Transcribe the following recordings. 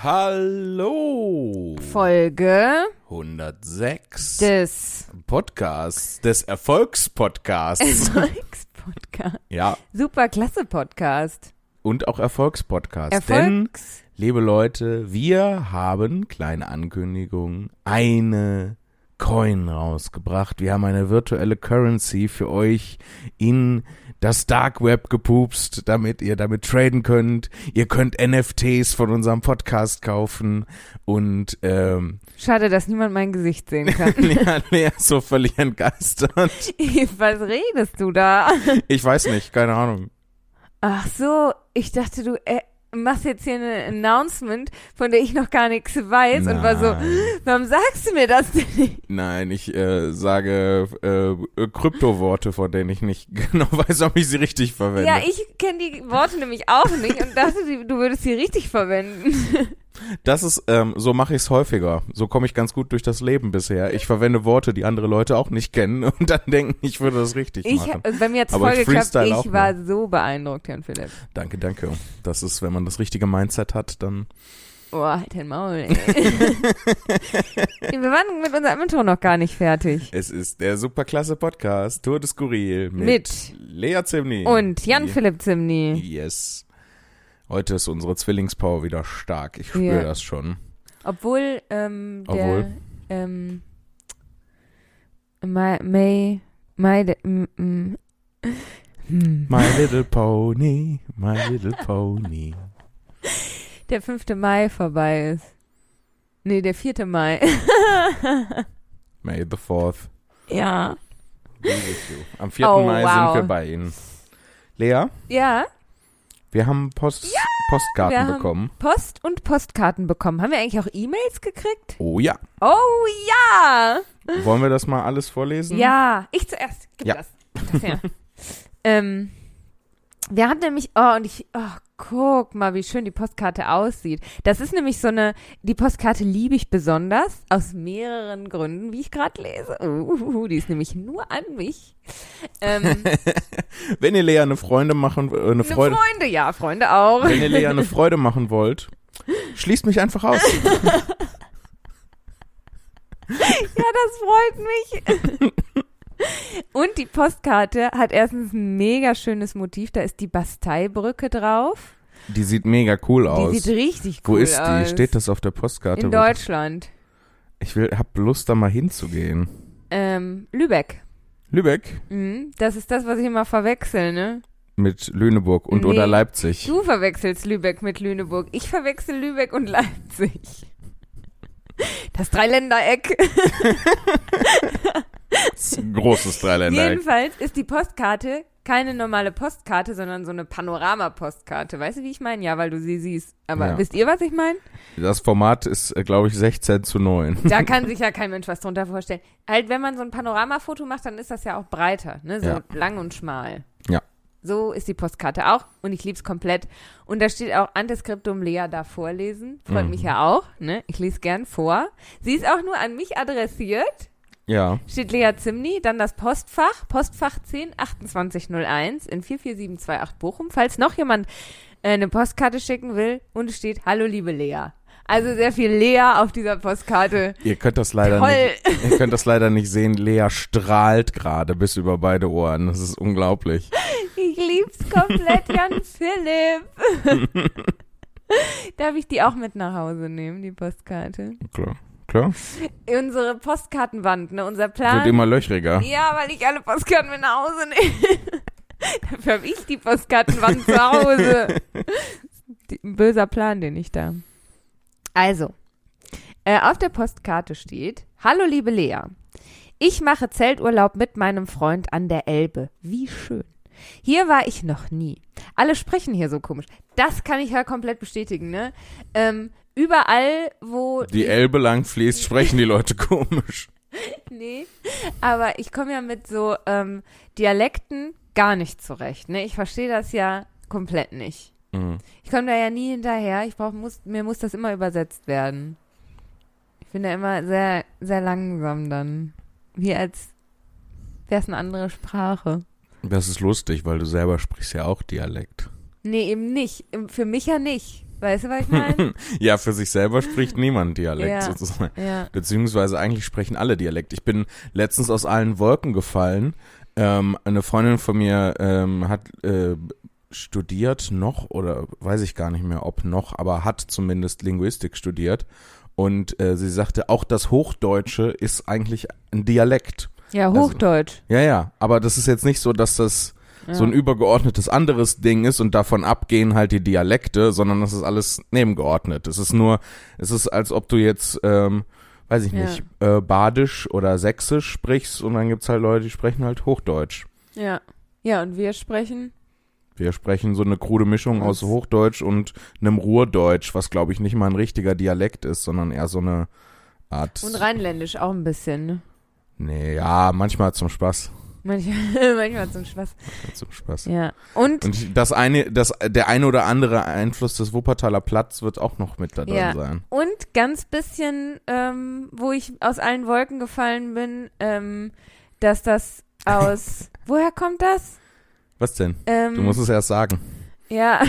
Hallo. Folge 106 des Podcasts, des Erfolgspodcasts. Erfolgspodcast. ja, Super klasse Podcast. und auch Erfolgspodcast. Denn, Erfolgs. liebe Leute, wir haben, kleine Ankündigung, eine Coin rausgebracht. Wir haben eine virtuelle Currency für euch in das Dark Web gepupst, damit ihr damit traden könnt. Ihr könnt NFTs von unserem Podcast kaufen und ähm, Schade, dass niemand mein Gesicht sehen kann. ja, Lea ist so völlig entgeistert. Was redest du da? Ich weiß nicht, keine Ahnung. Ach so, ich dachte, du äh, machst jetzt hier eine Announcement, von der ich noch gar nichts weiß und war so, Nein. warum sagst du mir das denn nicht? Nein, ich äh, sage äh, Kryptoworte, von denen ich nicht genau weiß, ob ich sie richtig verwende. Ja, ich kenne die Worte nämlich auch nicht und dachte, du würdest sie richtig verwenden. das ist, ähm, so mache ich es häufiger. So komme ich ganz gut durch das Leben bisher. Ich verwende Worte, die andere Leute auch nicht kennen und dann denken, ich würde das richtig Ich, machen. bei mir Aber voll ich geklappt. Ich war so beeindruckt, Jan Philipp. Danke, danke. Das ist, wenn man das richtige Mindset hat, dann. Oh, halt den Maul, ey. Wir waren mit unserem Intro noch gar nicht fertig. Es ist der superklasse Podcast Tour de Skurril mit, Mit. Lea Zimni. Und Jan Ja. Philipp Zimni. Yes. Heute ist unsere Zwillingspower wieder stark. Ich spüre Ja. das schon. Obwohl, ähm, der, Obwohl? ähm, May, May, May, m, m, hm. My little pony, my little pony. der 5. Mai vorbei ist. Nee, der 4. Mai. May the 4th ja. Am 4. Oh, Mai wow. sind wir bei Ihnen. Lea, Ja, wir haben Post, Postkarten wir haben- bekommen. Post und Postkarten bekommen. Haben wir eigentlich auch E-Mails gekriegt? Oh ja. Oh ja! Wollen wir das mal alles vorlesen? Ja, ich zuerst. Gib Ja. das. das ähm, wir hatten nämlich, oh, und ich, oh, guck mal, wie schön die Postkarte aussieht. Das ist nämlich so eine, die Postkarte liebe ich besonders, aus mehreren Gründen, wie ich gerade lese. Uh, die ist nämlich nur an mich. Ähm, Wenn ihr Lea eine Freunde machen, äh, eine eine Freude, Freunde, ja, Freunde auch. wenn ihr Lea eine Freude machen wollt, schließt mich einfach aus. Ja, das freut mich. Und die Postkarte hat erstens ein mega schönes Motiv. Da ist die Basteibrücke drauf. Die sieht mega cool aus. Die sieht richtig Wo cool ist die? aus. Steht das auf der Postkarte? In Deutschland. Ich will, hab Lust, da mal hinzugehen. Ähm, Lübeck. Lübeck Mhm. Das ist das, was ich immer verwechsel, ne? mit Lüneburg und Nee. oder Leipzig. Du verwechselst Lübeck mit Lüneburg. Ich verwechsel Lübeck und Leipzig. Das Dreiländereck. Das ist ein großes Dreiländereck. Jedenfalls ist die Postkarte keine normale Postkarte, sondern so eine Panorama-Postkarte. Weißt du, wie ich meine? Ja, weil du sie siehst. Aber Ja. wisst ihr, was ich meine? Das Format ist, glaube ich, 16 zu 9. Da kann sich ja kein Mensch was drunter vorstellen. Halt, wenn man so ein Panoramafoto macht, dann ist das ja auch breiter, ne? So Ja. lang und schmal. Ja. So ist die Postkarte auch und ich lieb's komplett. Und da steht auch Antiskriptum Lea da vorlesen. Freut Mhm. mich ja auch, ne? Ich lese gern vor. Sie ist auch nur an mich adressiert. Ja, Steht Lea Zimni, dann das Postfach, Postfach 10 2801 in 44728 Bochum, falls noch jemand äh, eine Postkarte schicken will und es steht Hallo liebe Lea. Also sehr viel Lea auf dieser Postkarte. ihr könnt das leider Toll. nicht. Ihr könnt das leider nicht sehen. Lea strahlt gerade bis über beide Ohren. Das ist unglaublich. Ich lieb's komplett, Jan Philipp. Darf ich die auch mit nach Hause nehmen, die Postkarte? Klar. Klar. Unsere Postkartenwand, ne? Unser Plan. Wird immer löchriger. Ja, weil ich alle Postkarten mit nach Hause nehme. Dafür habe ich die Postkartenwand zu Hause. Ein böser Plan, den ich da. Also, äh, auf der Postkarte steht: Hallo, liebe Lea. Ich mache Zelturlaub mit meinem Freund an der Elbe. Wie schön. Hier war ich noch nie. Alle sprechen hier so komisch. Das kann ich ja komplett bestätigen, ne? Ähm, überall, wo Die Elbe lang fließt, sprechen die Leute komisch. Nee, aber ich komme ja mit so ähm, Dialekten gar nicht zurecht. Ne? Ich verstehe das ja komplett nicht. Mhm. Ich komme da ja nie hinterher. Ich brauch, muss, mir muss das immer übersetzt werden. Ich bin da immer sehr, sehr langsam dann. Wie als wäre es eine andere Sprache. Das ist lustig, weil du selber sprichst ja auch Dialekt. Nee, eben nicht. Für mich ja nicht. Weißt du, was ich meine? ja, für sich selber spricht niemand Dialekt Ja. sozusagen. ja. Beziehungsweise eigentlich sprechen alle Dialekt. Ich bin letztens aus allen Wolken gefallen. Ähm, eine Freundin von mir ähm, hat äh, studiert noch oder weiß ich gar nicht mehr, ob noch, aber hat zumindest Linguistik studiert. Und äh, sie sagte, auch das Hochdeutsche ist eigentlich ein Dialekt. Ja, Hochdeutsch. Ja, ja, aber das ist jetzt nicht so, dass das Ja. so ein übergeordnetes anderes Ding ist und davon abgehen halt die Dialekte, sondern das ist alles nebengeordnet. Es ist nur, es ist als ob du jetzt, ähm, weiß ich Ja. nicht, äh, Badisch oder Sächsisch sprichst und dann gibt's halt Leute, die sprechen halt Hochdeutsch. ja. Ja, und wir sprechen. Wir sprechen so eine krude Mischung aus? Hochdeutsch und einem Ruhrdeutsch, was glaube ich nicht mal ein richtiger Dialekt ist, sondern eher so eine Art. Und Rheinländisch auch ein bisschen, ne? Nee, ja, manchmal zum Spaß. Manchmal, manchmal zum Spaß. Zum Spaß. Ja. Und, Und das eine, das, der eine oder andere Einfluss des Wuppertaler Platz wird auch noch mit da drin Ja. sein. und ganz bisschen, ähm, wo ich aus allen Wolken gefallen bin, ähm, dass das aus. woher kommt das? Was denn? Ähm, Du musst es erst sagen. Ja.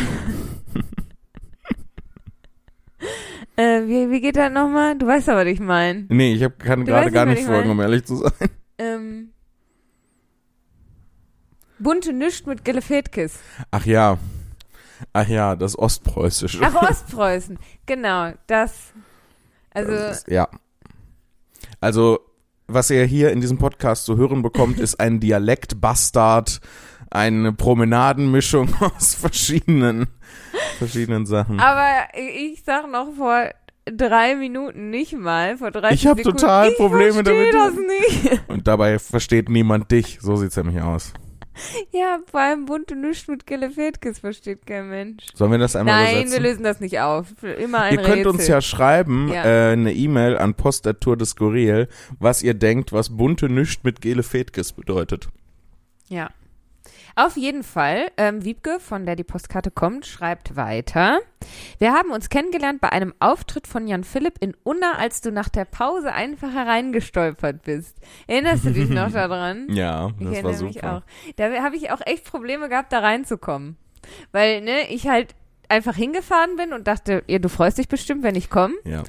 äh, wie, wie geht das nochmal? Du weißt aber, was ich meine. Nee, ich hab, kann gerade gar nicht, ich folgen, um ehrlich zu sein. Ähm, bunte Nischt mit Gelefetkis. Ach ja. Ach ja, das Ostpreußische. Ach, Ostpreußen. Genau, das. Also, Das ist, ja. Also, was ihr hier in diesem Podcast zu hören bekommt, ist ein Dialektbastard, eine Promenadenmischung aus verschiedenen, verschiedenen Sachen. aber ich sag noch vor drei Minuten nicht mal, vor 30 Ich hab Sekunden, total ich Probleme damit. das nicht. Und dabei versteht niemand dich. So sieht's nämlich aus. Ja, vor allem bunte Nischt mit Gelefetkis versteht kein Mensch. Sollen wir das einmal Nein, wir übersetzen? lösen das nicht auf. Immer ein Ihr könnt Rätsel. uns ja schreiben, Ja. äh, eine E-Mail an Postatur des Skurril, was ihr denkt, was bunte Nischt mit Gele Fetkes bedeutet. Ja. Auf jeden Fall, ähm, Wiebke, von der die Postkarte kommt, schreibt weiter. Wir haben uns kennengelernt bei einem Auftritt von Jan Philipp in Unna, als du nach der Pause einfach hereingestolpert bist. Erinnerst du dich noch daran? Ja, Ich das war erinnere mich super. auch. Da habe ich auch echt Probleme gehabt, da reinzukommen. Weil, ne, ich halt einfach hingefahren bin und dachte, ja, du freust dich bestimmt, wenn ich komme. Ja.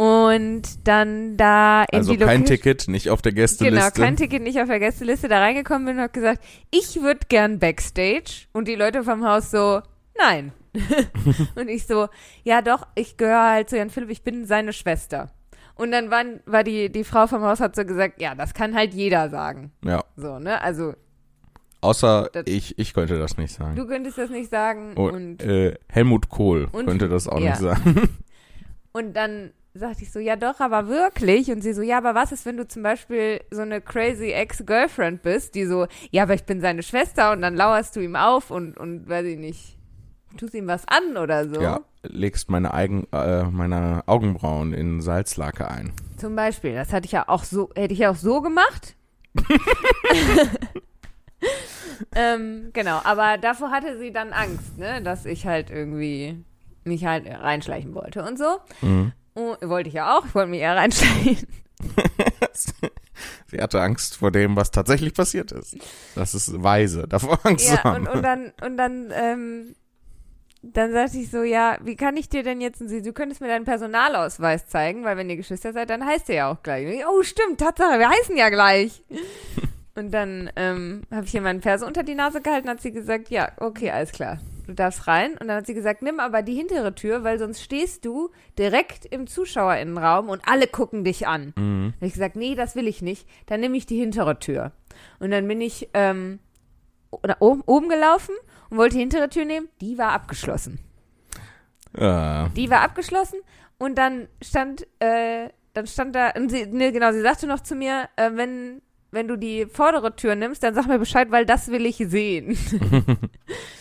Und dann da in Also die kein Location- Ticket, nicht auf der Gästeliste. Genau, kein Ticket, nicht auf der Gästeliste, da reingekommen bin und hab gesagt, ich würde gern Backstage. Und die Leute vom Haus so, nein. und ich so, ja doch, ich gehöre halt zu Jan Philipp, ich bin seine Schwester. Und dann waren, war die, die Frau vom Haus hat so gesagt, ja, das kann halt jeder sagen. Ja, So, ne? Also, außer Das- ich, ich könnte das nicht sagen. du könntest das nicht sagen. Oh, Und, äh, Helmut Kohl Und- könnte das auch ja. nicht sagen. und dann sagte ich so, ja doch, aber wirklich. Und sie so, ja, aber was ist, wenn du zum Beispiel so eine crazy Ex-Girlfriend bist, die so, ja, aber ich bin seine Schwester und dann lauerst du ihm auf und, und weiß ich nicht, tust ihm was an oder so. Ja, legst meine, Eigen, äh, meine Augenbrauen in Salzlake ein. Zum Beispiel, das hatte ich ja auch so, hätte ich ja auch so gemacht. ähm, genau, aber davor hatte sie dann Angst, ne, dass ich halt irgendwie mich halt reinschleichen wollte und so. Mhm. Und, wollte ich ja auch, ich wollte mich eher reinschleichen. Sie hatte Angst vor dem, was tatsächlich passiert ist. Das ist weise, davor Angst zu Ja, haben. und, und dann, und dann, ähm, dann sagte ich so, ja, wie kann ich dir denn jetzt, du könntest mir deinen Personalausweis zeigen, weil wenn ihr Geschwister seid, dann heißt ihr ja auch gleich. Ich, oh, stimmt, Tatsache, wir heißen ja gleich. und dann ähm, habe ich ihr meinen Perso unter die Nase gehalten, hat sie gesagt, ja, okay, alles klar, du darfst rein. Und dann hat sie gesagt, nimm aber die hintere Tür, weil sonst stehst du direkt im Zuschauerinnenraum und alle gucken dich an. Mhm. Hab ich gesagt, nee, das will ich nicht. Dann nehme ich die hintere Tür. Und dann bin ich ähm, oben, oben gelaufen und wollte die hintere Tür nehmen. Die war abgeschlossen. Äh, Die war abgeschlossen und dann stand, äh, dann stand da, und sie, ne, genau, sie sagte noch zu mir, äh, wenn, wenn du die vordere Tür nimmst, dann sag mir Bescheid, weil das will ich sehen.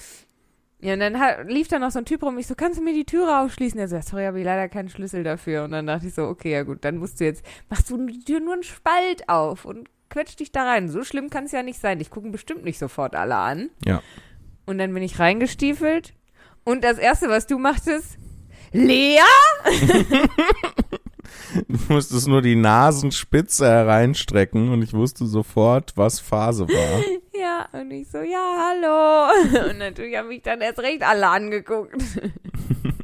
ja, und dann hat, lief da noch so ein Typ rum, ich so, kannst du mir die Türe aufschließen? Er so, ja, sorry, habe ich leider keinen Schlüssel dafür. Und dann dachte ich so, okay, ja gut, dann musst du jetzt, machst du die Tür nur einen Spalt auf und quetsch dich da rein. So schlimm kann es ja nicht sein. Dich gucken bestimmt nicht sofort alle an. Ja. Und dann bin ich reingestiefelt und das erste, was du machtest, Lea? du musstest nur die Nasenspitze hereinstrecken und ich wusste sofort, was Phase war. Ja, und ich so, ja, hallo. Und natürlich haben mich dann erst recht alle angeguckt.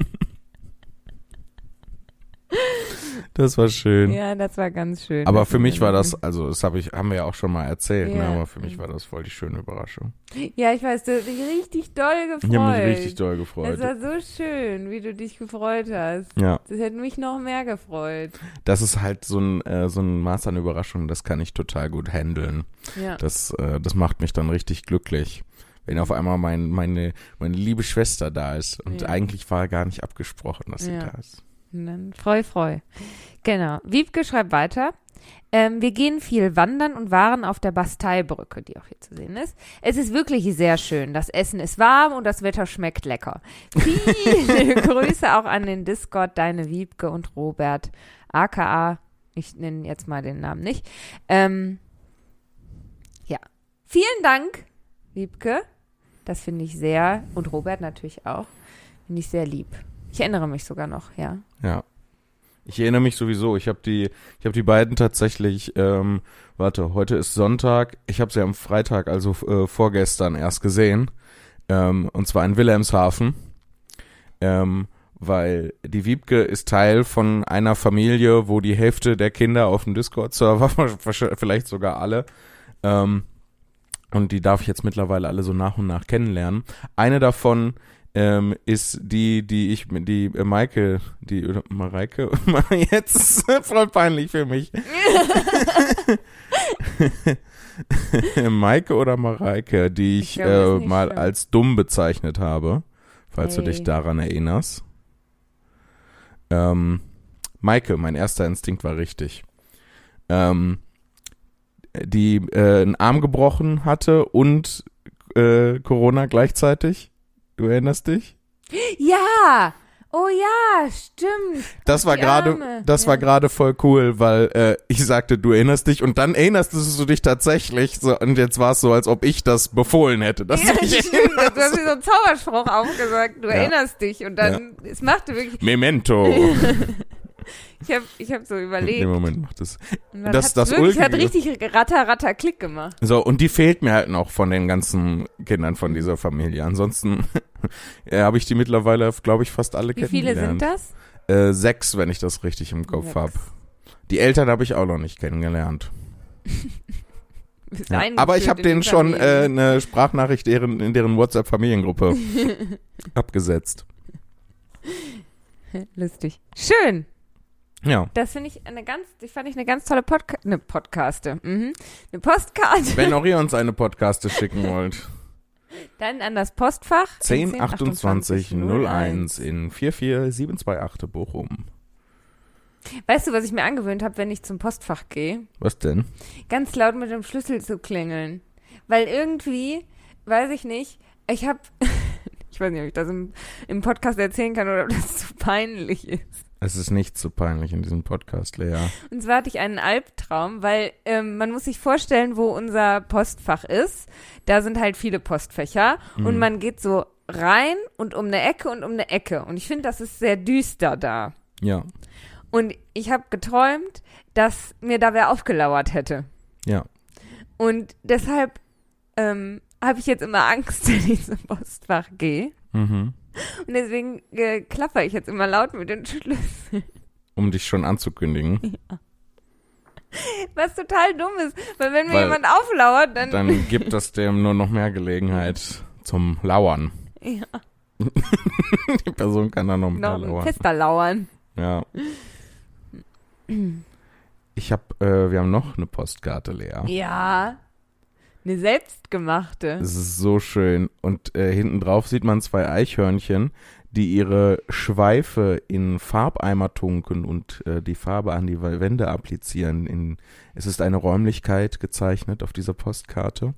Das war schön. Ja, das war ganz schön. Aber Das für mich war das, also das habe ich, haben wir ja auch schon mal erzählt, ne? Ja. aber für mich war das voll die schöne Überraschung. Ja, ich weiß, du hast dich richtig doll gefreut. Ich habe mich richtig doll Es gefreut. war so schön, wie du dich gefreut hast. Ja, Das hätte mich noch mehr gefreut. das ist halt so ein, äh, so ein Maß an Überraschung, das kann ich total gut handeln. Ja. Das, äh, das macht mich dann richtig glücklich. Wenn auf einmal mein, meine, meine liebe Schwester da ist und Ja. eigentlich war gar nicht abgesprochen, dass sie Ja. da ist. Dann freu, freu. Genau. Wiebke schreibt weiter. Ähm, wir gehen viel wandern und waren auf der Basteibrücke, die auch hier zu sehen ist. Es ist wirklich sehr schön. Das Essen ist warm und das Wetter schmeckt lecker. Viele Grüße auch an den Discord, deine Wiebke und Robert, aka, ich nenne jetzt mal den Namen nicht. Ähm, ja. Vielen Dank, Wiebke. Das finde ich sehr, und Robert natürlich auch, finde ich sehr lieb. Ich erinnere mich sogar noch, ja. Ja. Ich erinnere mich sowieso, ich habe die, ich habe die beiden tatsächlich, ähm, warte, heute ist Sonntag, ich habe sie am Freitag, also äh, vorgestern erst gesehen, ähm, und zwar in Wilhelmshaven, ähm, weil die Wiebke ist Teil von einer Familie, wo die Hälfte der Kinder auf dem Discord-Server, vielleicht sogar alle, ähm, und die darf ich jetzt mittlerweile alle so nach und nach kennenlernen. Eine davon ähm, ist die, die ich, die äh, Maike, die, oder Mareike, jetzt voll peinlich für mich. Maike oder Mareike, die ich, Ich ist äh, mal schlimm. als dumm bezeichnet habe, falls du Hey. dich daran erinnerst. Ähm, Maike, mein erster Instinkt war richtig. Ähm, die äh, einen Arm gebrochen hatte und äh, Corona gleichzeitig. Du erinnerst dich? Ja! Oh ja, stimmt. Das war gerade, das Ja. war gerade voll cool, weil äh, ich sagte, du erinnerst dich und dann erinnerst du dich tatsächlich so und jetzt war es so, als ob ich das befohlen hätte. Dass Ja, du dich stimmt. Du hast wie so einen Zauberspruch aufgesagt. Du Ja. erinnerst dich. Und dann, es machte wirklich, Memento. ich habe ich hab so überlegt. Moment macht es. Und dann das- hat's das wirklich, hat richtig ratter, ratter Klick gemacht. So, und die fehlt mir halt noch von den ganzen Kindern von dieser Familie. Ansonsten ja, habe ich die mittlerweile, glaube ich, fast alle Wie viele sind kennengelernt. das? Äh, sechs, wenn ich das richtig im Kopf habe. Die Eltern habe ich auch noch nicht kennengelernt. Ja. Aber ich habe in denen schon äh, eine Sprachnachricht deren, in deren WhatsApp-Familiengruppe abgesetzt. Lustig. Schön. Ja. Das finde ich eine ganz, ich fand ich eine ganz tolle Podca eine Podcaste. Mhm. Eine Postkarte. Wenn auch ihr uns eine Podcaste schicken wollt. Dann an das Postfach. 102801 in 44728 Bochum. Weißt du, was ich mir angewöhnt habe, wenn ich zum Postfach gehe? Was denn? Ganz laut mit dem Schlüssel zu klingeln. Weil irgendwie, weiß ich nicht, ich habe, ich weiß nicht, ob ich das im, im Podcast erzählen kann oder ob das zu peinlich ist. Es ist nicht so peinlich in diesem Podcast, Lea. Und zwar hatte ich einen Albtraum, weil ähm, man muss sich vorstellen, wo unser Postfach ist. Da sind halt viele Postfächer und Mhm. man geht so rein und um eine Ecke und um eine Ecke. Und ich finde, das ist sehr düster da. Ja, Und ich habe geträumt, dass mir da wer aufgelauert hätte. ja. Und deshalb ähm, habe ich jetzt immer Angst, wenn ich zum Postfach gehe. Mhm. Und deswegen äh, klapper ich jetzt immer laut mit den Schlüsseln. Um dich schon anzukündigen. Was total dumm ist. Weil wenn mir Weil jemand auflauert, dann. Dann gibt das dem nur noch mehr Gelegenheit zum Lauern. ja, Die Person kann dann noch mehr noch lauern. fester lauern. Ja. Ich habe, äh, wir haben noch eine Postkarte, Lea. Ja. Eine selbstgemachte. Es ist so schön. Und äh, hinten drauf sieht man zwei Eichhörnchen, die ihre Schweife in Farbeimer tunken und äh, die Farbe an die Wände applizieren. In, es ist eine Räumlichkeit gezeichnet auf dieser Postkarte.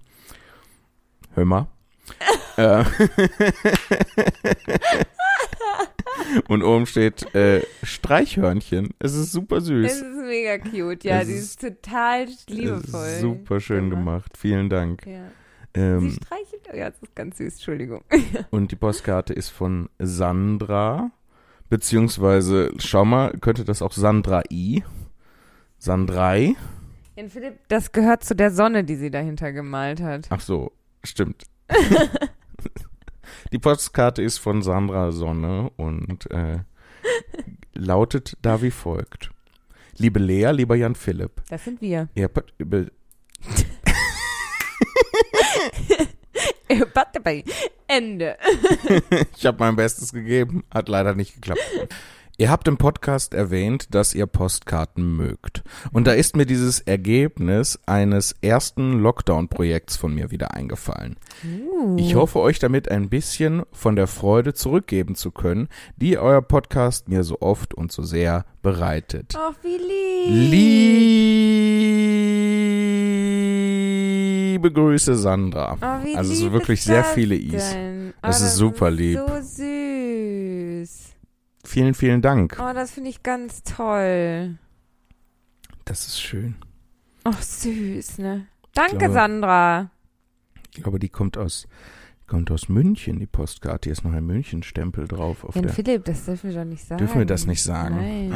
Hör mal. äh, und oben steht äh, Streichhörnchen. Es ist super süß. Es ist mega cute, ja. Es Die ist total liebevoll. Ist super schön Gemacht. Vielen Dank. Ja. Ähm, Sie streichelt. Oh ja, das ist ganz süß, Entschuldigung. Und die Postkarte ist von Sandra, beziehungsweise, schau mal, könnte das auch Sandra I. Sandrai. Jan Philipp, das gehört zu der Sonne, die sie dahinter gemalt hat. Ach so, stimmt. die Postkarte ist von Sandra Sonne und äh, lautet da wie folgt. Liebe Lea, lieber Jan Philipp. Das sind wir. Ihr Ende. ich habe mein Bestes gegeben, hat leider nicht geklappt. Ihr habt im Podcast erwähnt, dass ihr Postkarten mögt. Und da ist mir dieses Ergebnis eines ersten Lockdown-Projekts von mir wieder eingefallen. Ich hoffe, euch damit ein bisschen von der Freude zurückgeben zu können, die euer Podcast mir so oft und so sehr bereitet. Ach, wie lieb. Liebe Grüße, Sandra. Oh, wie Also lieb so wirklich sehr das viele Is. denn? Das oh, ist super lieb. So süß. Vielen, vielen Dank. Oh, das finde ich ganz toll. Das ist schön. Ach, süß, ne? Danke, glaube- Sandra. Ich glaube, die kommt aus, kommt aus München, die Postkarte. Hier ist noch ein München-Stempel drauf. Auf Jan der, Philipp, das dürfen wir doch nicht sagen. dürfen wir das nicht sagen? Nein.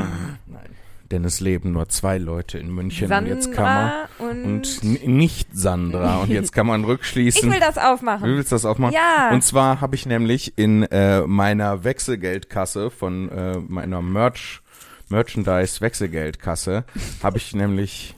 Nein. Denn es leben nur zwei Leute in München und jetzt kann man. Sandra und, Und nicht Sandra. Und jetzt kann man ich rückschließen. will das Du aufmachen. willst das aufmachen? Ja. Und zwar habe ich nämlich in äh, meiner Wechselgeldkasse von äh, meiner Merch Merchandise Wechselgeldkasse habe ich nämlich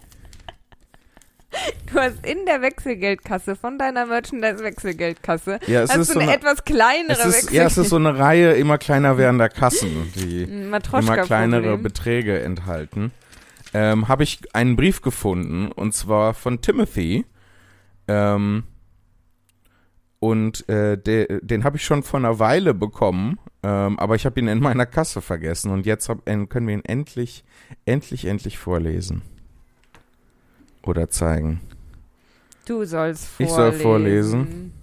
Du hast in der Wechselgeldkasse von deiner Merchandise-Wechselgeldkasse ja es hast ist du so eine, eine etwas kleinere es ist, ja es ist so eine Reihe immer kleiner werdender Kassen, die immer kleinere. Beträge enthalten. Ähm, habe ich einen Brief gefunden und zwar von Timothy. Ähm, und äh, de, den habe ich schon vor einer Weile bekommen, ähm, aber ich habe ihn in meiner Kasse vergessen und jetzt hab, können wir ihn endlich, endlich, endlich vorlesen. Oder zeigen. Du sollst vorlesen. Ich soll vorlesen.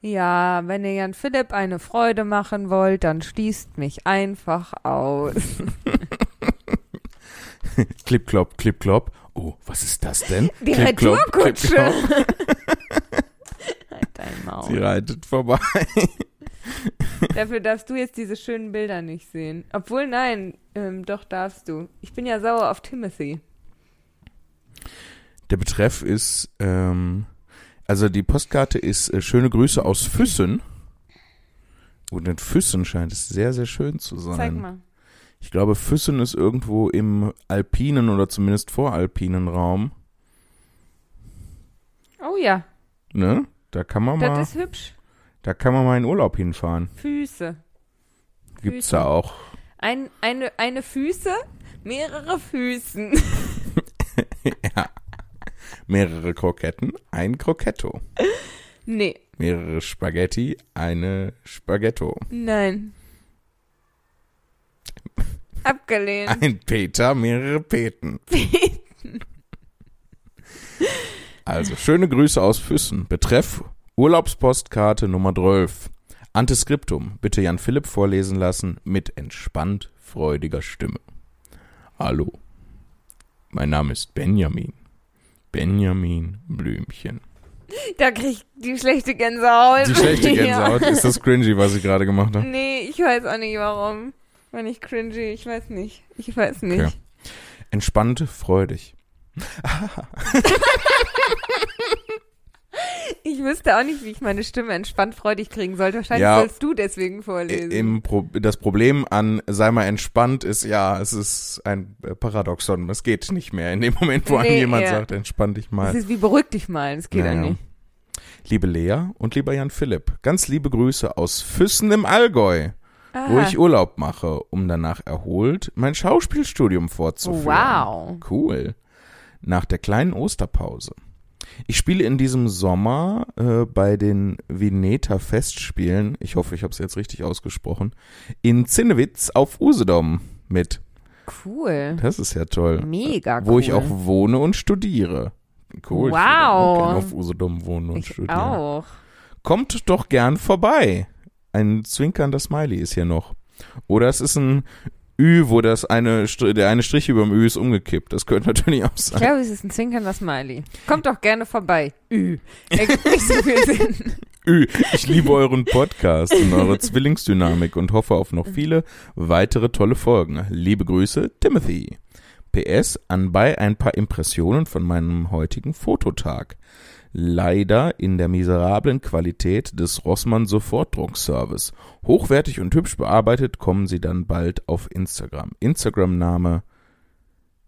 Ja, wenn ihr Jan Philipp eine Freude machen wollt, dann schließt mich einfach aus. Klipp, klopp, klipp, klopp. Oh, was ist das denn? Die Klipp, klipp, Retourkutsche. klopp. halt dein Maul. Sie reitet vorbei. Dafür darfst du jetzt diese schönen Bilder nicht sehen. Obwohl, nein, ähm, doch darfst du. Ich bin ja sauer auf Timothy. Der Betreff ist, ähm, also die Postkarte ist äh, schöne Grüße aus Füssen. Und in Füssen scheint es sehr, sehr schön zu sein. Zeig mal. Ich glaube, Füssen ist irgendwo im alpinen oder zumindest voralpinen Raum. Oh ja, Ne? Da kann man mal, das ist hübsch. da kann man mal in Urlaub hinfahren. Füße. Gibt's Füße. da auch. Ein, eine, eine Füße, mehrere Füßen. ja. Mehrere Kroketten, ein Kroketto. nee, Mehrere Spaghetti, eine Spaghetto. nein. Abgelehnt. Ein Peter, mehrere Peten. Also, schöne Grüße aus Füssen. Betreff Urlaubspostkarte Nummer 12. Antiskriptum. Bitte Jan Philipp vorlesen lassen mit entspannt freudiger Stimme. Hallo. Mein Name ist Benjamin. Benjamin Blümchen. Da krieg ich die schlechte Gänsehaut. Die schlechte Gänsehaut. Ja. Ist das cringy, was ich gerade gemacht habe? Nee, ich weiß auch nicht warum. War nicht cringy, ich weiß nicht. Ich weiß nicht. Okay. Entspannt freudig. Ich wüsste auch nicht, wie ich meine Stimme entspannt freudig kriegen sollte. Wahrscheinlich Ja. sollst du deswegen vorlesen. Pro das Problem an sei mal entspannt ist, ja, es ist ein Paradoxon. Es geht nicht mehr in dem Moment, wo einem Nee, jemand ja. sagt, entspann dich mal. ist wie beruhig dich mal. Das geht ja Naja. nicht. Liebe Lea und lieber Jan Philipp, ganz liebe Grüße aus Füssen im Allgäu, wo Aha. ich Urlaub mache, um danach erholt mein Schauspielstudium fortzuführen. Wow. Cool. Nach der kleinen Osterpause. Ich spiele in diesem Sommer äh, bei den Vineta Festspielen, ich hoffe, ich habe es jetzt richtig ausgesprochen, in Zinnewitz auf Usedom mit. Cool. Das ist ja toll. Mega cool. Wo ich auch wohne und studiere. Cool. Ich Wow. gerne auf Usedom wohnen und Ich studieren. auch. Kommt doch gern vorbei. Ein zwinkernder Smiley ist hier noch. Oder es ist ein Ü, wo das eine, der eine Strich über dem Ü ist umgekippt. Das könnte natürlich auch Ich sein. glaube, es ist ein zwinkernder Smiley. Kommt doch gerne vorbei. Ü. Ergibt nicht so viel Sinn. Ü, ich liebe euren Podcast und eure Zwillingsdynamik und hoffe auf noch viele weitere tolle Folgen. Liebe Grüße, Timothy. PS, anbei ein paar Impressionen von meinem heutigen Fototag. Leider in der miserablen Qualität des Rossmann Sofortdruckservice. Hochwertig und hübsch bearbeitet kommen sie dann bald auf Instagram. Instagram-Name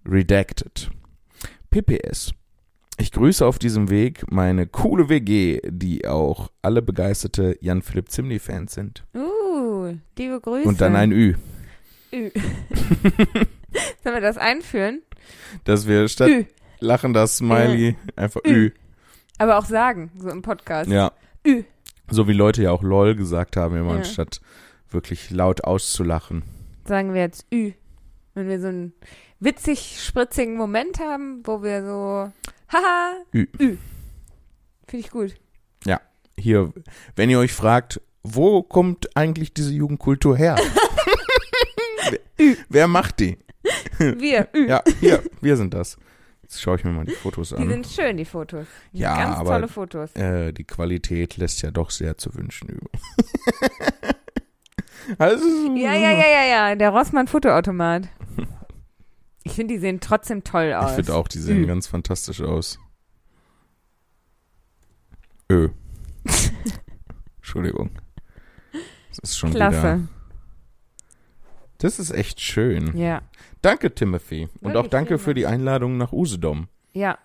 Redacted. PPS. Ich grüße auf diesem Weg meine coole WG, die auch alle begeisterte Jan-Philipp Zimny-Fans sind. Uh, liebe Grüße. Und dann ein Ü. Ü. Sollen wir das einführen? Dass wir statt Ü. lachen das Smiley einfach Ü. Ü. Aber auch sagen, so im Podcast. Ja. Ü. So wie Leute ja auch LOL gesagt haben, immer Ja. anstatt wirklich laut auszulachen. Sagen wir jetzt Ü. Wenn wir so einen witzig spritzigen Moment haben, wo wir so, haha, Ü. Ü. Finde ich gut. Hier, wenn ihr euch fragt, wo kommt eigentlich diese Jugendkultur her? wer, wer macht die? Wir, Ü. Ja, hier, wir sind das. Jetzt schaue ich mir mal die Fotos Die an. sind schön, die Fotos. Die Ja, ganz aber- tolle Fotos. Äh, die Qualität lässt ja doch sehr zu wünschen übrig. also, Ja, ja, ja, ja, ja. Der Rossmann-Fotoautomat. Ich finde, die sehen trotzdem toll aus. Ich finde auch, die sehen Ü. ganz fantastisch aus. Ö. Entschuldigung. Das ist schon wieder. Klasse. Das ist echt schön. Ja. Danke, Timothy. Und Wirklich, auch danke für die Einladung nach Usedom. Ja.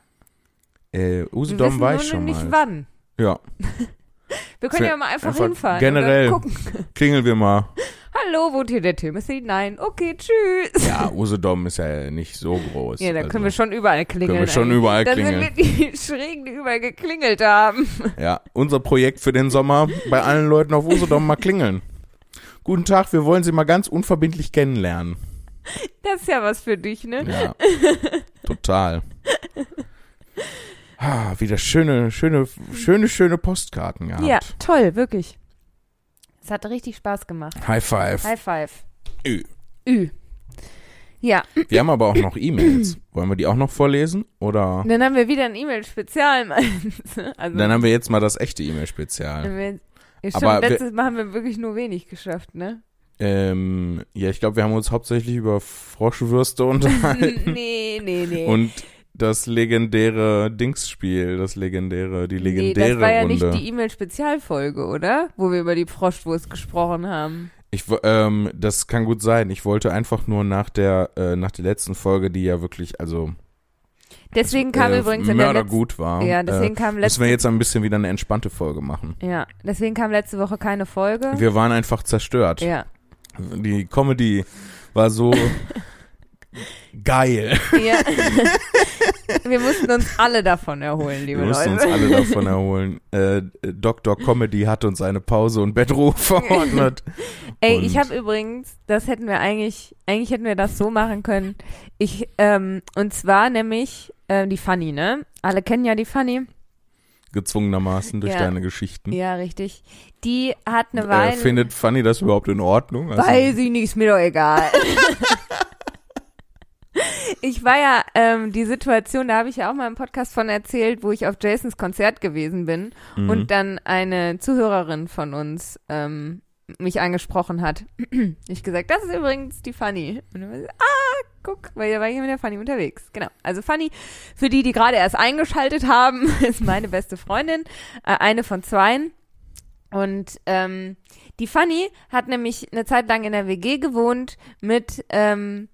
Äh, Usedom war ich schon nicht mal. wann. Ja, Wir können ja mal einfach, einfach hinfahren. generell. Klingeln wir mal. Hallo, wohnt hier der Timothy? Nein. Okay, tschüss. Ja, Usedom ist ja nicht so groß. Ja, da also, können wir schon überall klingeln. können wir schon überall da klingeln. sind wir die Schrägen, die überall geklingelt haben. Ja, unser Projekt für den Sommer, bei allen Leuten auf Usedom mal klingeln. Guten Tag, wir wollen Sie mal ganz unverbindlich kennenlernen. Das ist ja was für dich, ne? Ja, total. Ah, wieder schöne, schöne, schöne, schöne Postkarten gehabt. Ja, toll, wirklich. Es hat richtig Spaß gemacht. High five. High five. Ü. Ü. Ja, Wir haben aber auch noch E-Mails. Wollen wir die auch noch vorlesen? Oder? dann haben wir wieder ein E-Mail-Spezial. also, Dann haben wir jetzt mal das echte E-Mail-Spezial. ja, stimmt, Aber wir- letztes Mal haben wir wirklich nur wenig geschafft, ne? Ähm, ja, ich glaube, wir haben uns hauptsächlich über Froschwürste unterhalten nee, nee, nee. und das legendäre Dingsspiel, das legendäre, die nee, legendäre das war ja Runde. nicht die E-Mail-Spezialfolge, oder? Wo wir über die Froschwurst gesprochen haben. Ich, ähm, das kann gut sein. Ich wollte einfach nur nach der, äh, nach der letzten Folge, die ja wirklich, also Deswegen kam äh, übrigens in der letzten mördergut war. Ja, deswegen äh, kam müssen letzte wir jetzt ein bisschen wieder eine entspannte Folge machen. Ja, deswegen kam letzte Woche keine Folge. Wir waren einfach zerstört. ja. Die Comedy war so geil. ja. wir mussten uns alle davon erholen, liebe Wir mussten Leute. uns alle davon erholen. Äh, Dr. Comedy hat uns eine Pause und Bettruhe verordnet. Ey, Und- ich habe übrigens, das hätten wir eigentlich, eigentlich hätten wir das so machen können. Ich, ähm, und zwar nämlich ähm, die Fanny, ne? Alle kennen ja die Fanny. Gezwungenermaßen durch Ja. deine Geschichten. Ja, richtig. Die hat eine äh, Weile. findet Fanny das überhaupt in Ordnung? Also, Weiß ich nicht, ist mir doch egal. ich war ja, ähm, die Situation, da habe ich ja auch mal im Podcast von erzählt, wo ich auf Jasons Konzert gewesen bin mhm. und dann eine Zuhörerin von uns ähm, mich angesprochen hat. ich gesagt, das ist übrigens die Fanny. Und dann war sie, ah, guck, weil da war ich mit der Fanny unterwegs. Genau. Also Fanny, für die, die gerade erst eingeschaltet haben, ist meine beste Freundin, äh, eine von zweien. Und ähm, die Fanny hat nämlich eine Zeit lang in der WG gewohnt mit, ähm,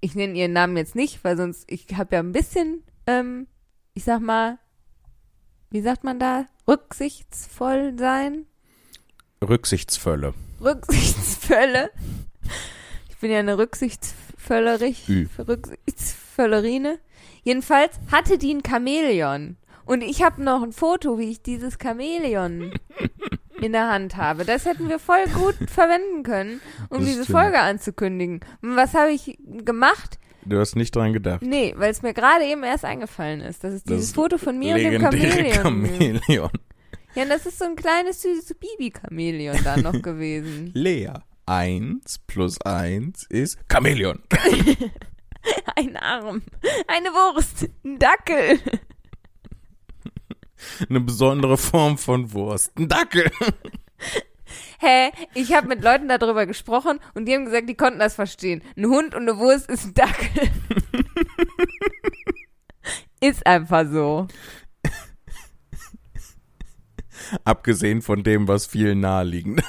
ich nenne ihren Namen jetzt nicht, weil sonst, ich habe ja ein bisschen, ähm, ich sag mal, wie sagt man da, rücksichtsvoll sein? Rücksichtsvolle. Rücksichtsvölle. Ich bin ja eine Rücksichtsvöllerich, Ü. Rücksichtsvöllerine. Jedenfalls hatte die ein Chamäleon. Und ich habe noch ein Foto, wie ich dieses Chamäleon in der Hand habe. Das hätten wir voll gut verwenden können, um Das diese stimmt. Folge anzukündigen. Und was habe ich gemacht? Du hast nicht dran gedacht. Nee, weil es mir gerade eben erst eingefallen ist. Das ist Das dieses Foto von mir und dem Chamäleon. Chamäleon. Ja, und das ist so ein kleines, süßes Bibi-Chamäleon da noch gewesen. Lea. Eins plus eins ist Chamäleon. Ein Arm, eine Wurst, ein Dackel. Eine besondere Form von Wurst. Ein Dackel. Hä? Ich habe mit Leuten darüber gesprochen und die haben gesagt, die konnten das verstehen. Ein Hund und eine Wurst ist ein Dackel. ist einfach so. Abgesehen von dem, was viel naheliegend.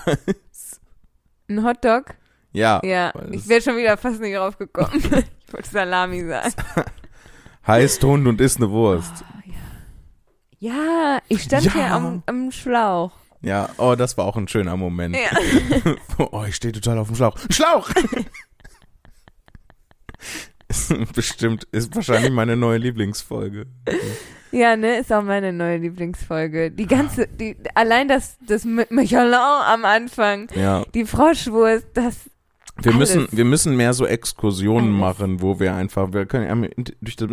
Ein Hotdog? Ja. Ja, ich wäre schon wieder fast nicht drauf gekommen. ich wollte Salami sagen. heißt Hund und isst eine Wurst. Ja, ich stand Ja. hier am, am Schlauch. Ja, oh, das war auch ein schöner Moment. Ja. oh, ich stehe total auf dem Schlauch. Schlauch! Ist Bestimmt, ist wahrscheinlich meine neue Lieblingsfolge. Ja, ne, ist auch meine neue Lieblingsfolge. Die ganze, die, allein das, das mit Michelin am Anfang, Ja. die Froschwurst, das, Wir Alles. müssen, wir müssen mehr so Exkursionen Alles. machen, wo wir einfach, wir können ja durch das,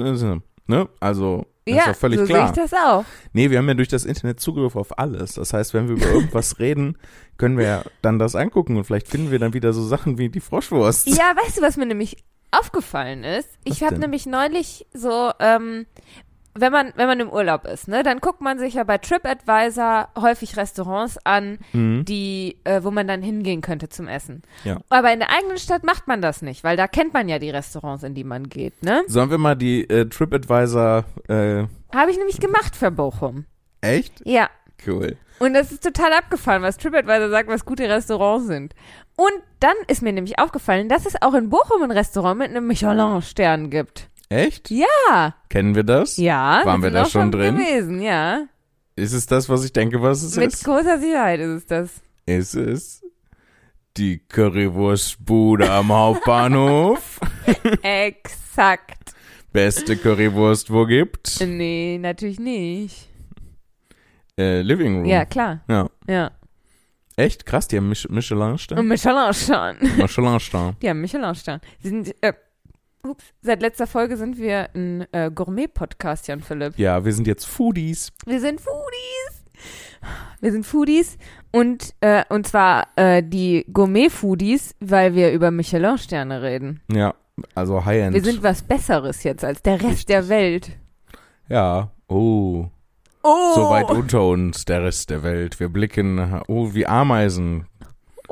ne? Also, das ist ja, doch völlig so klar. sehe ich das auch. Nee, wir haben ja durch das Internet Zugriff auf alles. Das heißt, wenn wir über irgendwas reden, können wir ja dann das angucken und vielleicht finden wir dann wieder so Sachen wie die Froschwurst. Ja, weißt du, was mir nämlich aufgefallen ist? Was Ich habe nämlich neulich so, ähm, wenn man, wenn man im Urlaub ist, ne, dann guckt man sich ja bei TripAdvisor häufig Restaurants an, Mhm. die, äh, wo man dann hingehen könnte zum Essen. Ja. Aber in der eigenen Stadt macht man das nicht, weil da kennt man ja die Restaurants, in die man geht, ne? Sollen wir mal die äh, TripAdvisor, äh, Habe ich nämlich gemacht für Bochum. echt? Ja. Cool. Und das ist total abgefahren, was TripAdvisor sagt, was gute Restaurants sind. Und dann ist mir nämlich aufgefallen, dass es auch in Bochum ein Restaurant mit einem Michelin-Stern gibt. Echt? Ja. Kennen wir das? Ja. Waren wir da schon drin? gewesen, ja. Ist es das, was ich denke, was es Mit ist? großer Sicherheit ist es das. Ist es die Currywurstbude am Hauptbahnhof? Exakt. Beste Currywurst, wo gibt? Nee, natürlich nicht. Äh, Living Room. Ja, klar. Ja. Ja. Echt? Krass, die haben Mich Michelin-Stern? Michelin-Stern. Michelin-Stern. Die haben Michelin-Stern. Sie sind, äh, ups, seit letzter Folge sind wir ein äh, Gourmet-Podcast, Jan Philipp. Ja, wir sind jetzt Foodies. Wir sind Foodies. Wir sind Foodies und, äh, und zwar äh, die Gourmet-Foodies, weil wir über Michelin-Sterne reden. Ja, also High-End. Wir sind was Besseres jetzt als der Rest Richtig. der Welt. Ja, oh. Oh, So weit unter uns, der Rest der Welt. Wir blicken, oh, wie Ameisen.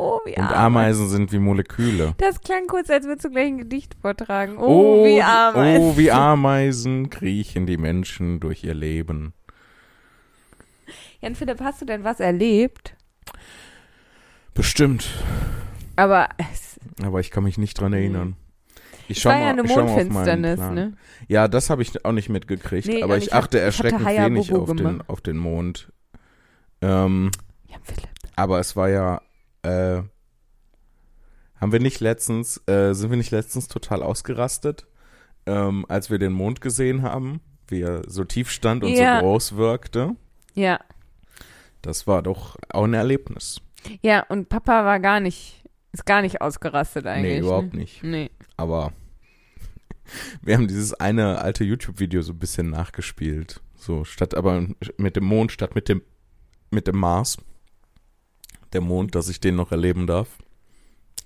Oh wie Und arm. Ameisen sind wie Moleküle. Das klang kurz, als würdest du gleich ein Gedicht vortragen. Oh, wie arm. Oh, wie Ameisen kriechen die Menschen durch ihr Leben. Jan Philipp, hast du denn was erlebt? Bestimmt. Aber Aber ich kann mich nicht dran erinnern. Ich schau war mal, ja eine ich schau mal auf meinen Mondfinsternis, Plan. ne? Ja, das habe ich auch nicht mitgekriegt. Nee, aber und ich ich hab- achte ich hatte erschreckend wenig Hayabubu auf den, gemacht. auf den Mond. Ähm, Jan Philipp. aber es war ja, äh, haben wir nicht letztens, äh, sind wir nicht letztens total ausgerastet, ähm, als wir den Mond gesehen haben, wie er so tief stand und Ja. so groß wirkte. Ja. Das war doch auch ein Erlebnis. Ja, und Papa war gar nicht, ist gar nicht ausgerastet eigentlich. nee, überhaupt ne? nicht. Nee. Aber wir haben dieses eine alte YouTube-Video so ein bisschen nachgespielt. So, statt aber mit dem Mond, statt mit dem, mit dem Mars. Der Mond, dass ich den noch erleben darf.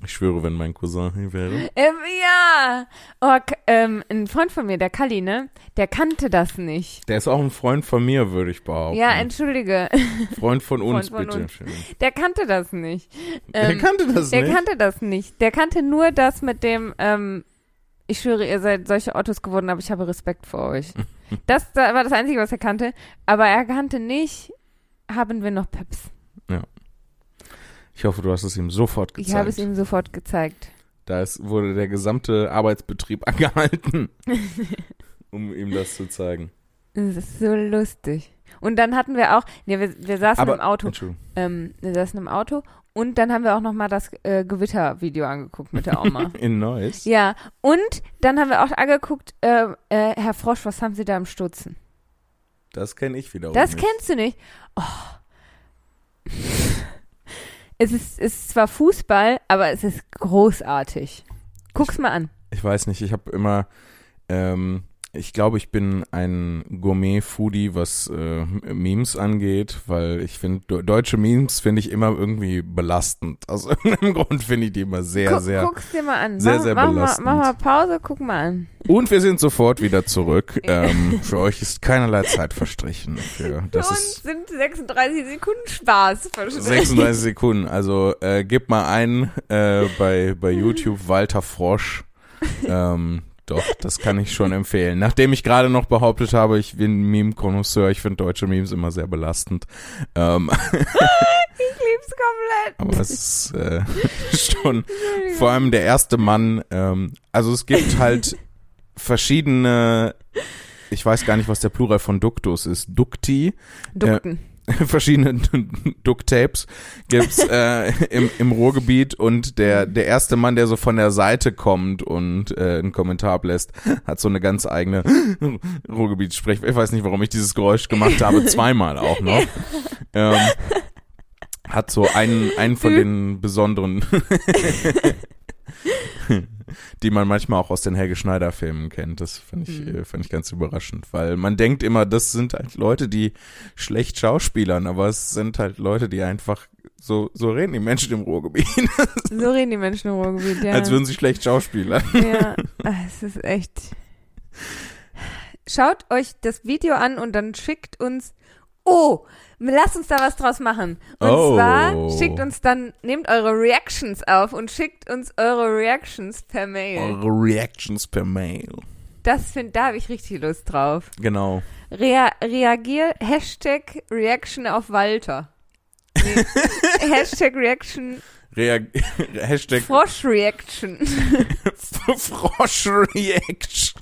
Ich schwöre, wenn mein Cousin hier wäre. Ähm, ja. Oh, ähm, ein Freund von mir, der Kalli, ne? Der kannte das nicht. Der ist auch ein Freund von mir, würde ich behaupten. Ja, entschuldige. Freund von uns, Freund von bitte. uns. Der kannte das nicht. Der Ähm, kannte das Der nicht. kannte das nicht. Der kannte nur das mit dem, ähm, ich schwöre, ihr seid solche Ottos geworden, aber ich habe Respekt vor euch. Das da war das Einzige, was er kannte. Aber er kannte nicht, haben wir noch Peps. Ich hoffe, du hast es ihm sofort gezeigt. Ich habe es ihm sofort gezeigt. Da ist, wurde der gesamte Arbeitsbetrieb angehalten, um ihm das zu zeigen. Das ist so lustig. Und dann hatten wir auch, nee, wir, wir saßen Aber, im Auto. Ähm, wir saßen im Auto und dann haben wir auch noch mal das äh, Gewittervideo angeguckt mit der Oma. In Neuss. ja, und dann haben wir auch angeguckt, äh, äh, Herr Frosch, was haben Sie da im Stutzen? Das kenne ich wiederum Das nicht. kennst du nicht. Oh. Es ist, es ist zwar Fußball, aber es ist großartig. Guck's mal an. Ich weiß nicht, ich habe immer, ähm, ich glaube, ich bin ein Gourmet-Foodie, was äh, Memes angeht, weil ich finde, deutsche Memes finde ich immer irgendwie belastend. Aus irgendeinem Grund finde ich die immer sehr, Guck, sehr. Guck's dir mal an. sehr, mach, sehr mach, mal, belastend. mach mal Pause, guck mal an. Und wir sind sofort wieder zurück. Ähm, für euch ist keinerlei Zeit verstrichen. Für, das Für uns sind 36 Sekunden Spaß. verstehe. 36 Sekunden. Also äh, gib mal ein äh, bei, bei YouTube Walter Frosch. Ähm, doch, das kann ich schon empfehlen. Nachdem ich gerade noch behauptet habe, ich bin Meme-Konnoisseur, ich finde deutsche Memes immer sehr belastend. Ähm, Ich lieb's komplett. Aber es ist äh, schon vor allem der erste Mann. Ähm, also es gibt halt verschiedene, ich weiß gar nicht, was der Plural von Duktus ist. Dukti. Dukten. verschiedene Ducktapes gibt's äh, im, im Ruhrgebiet und der der erste Mann, der so von der Seite kommt und äh, einen Kommentar ablässt, hat so eine ganz eigene Ruhrgebietssprech. Ich weiß nicht, warum ich dieses Geräusch gemacht habe, zweimal auch noch. Ähm, hat so einen einen von den besonderen die man manchmal auch aus den Helge Schneider Filmen kennt. Das fand ich, Mhm. äh, fand ich ganz überraschend, weil man denkt immer, das sind halt Leute, die schlecht schauspielern, aber es sind halt Leute, die einfach so, so reden die Menschen im Ruhrgebiet, So reden die Menschen im Ruhrgebiet, ja. als würden sie schlecht schauspielern. Ja, ah, es ist echt. Schaut euch das Video an und dann schickt uns. Oh, lasst uns da was draus machen. Und Oh. zwar schickt uns dann, nehmt eure Reactions auf und schickt uns eure Reactions per Mail. Eure Reactions per Mail. Das find, da habe ich richtig Lust drauf. Genau. Rea reagier, Hashtag Reaction auf Walter. Nee, Hashtag Reaction, Reag Hashtag Frosch Reaction. Frosch Reaction.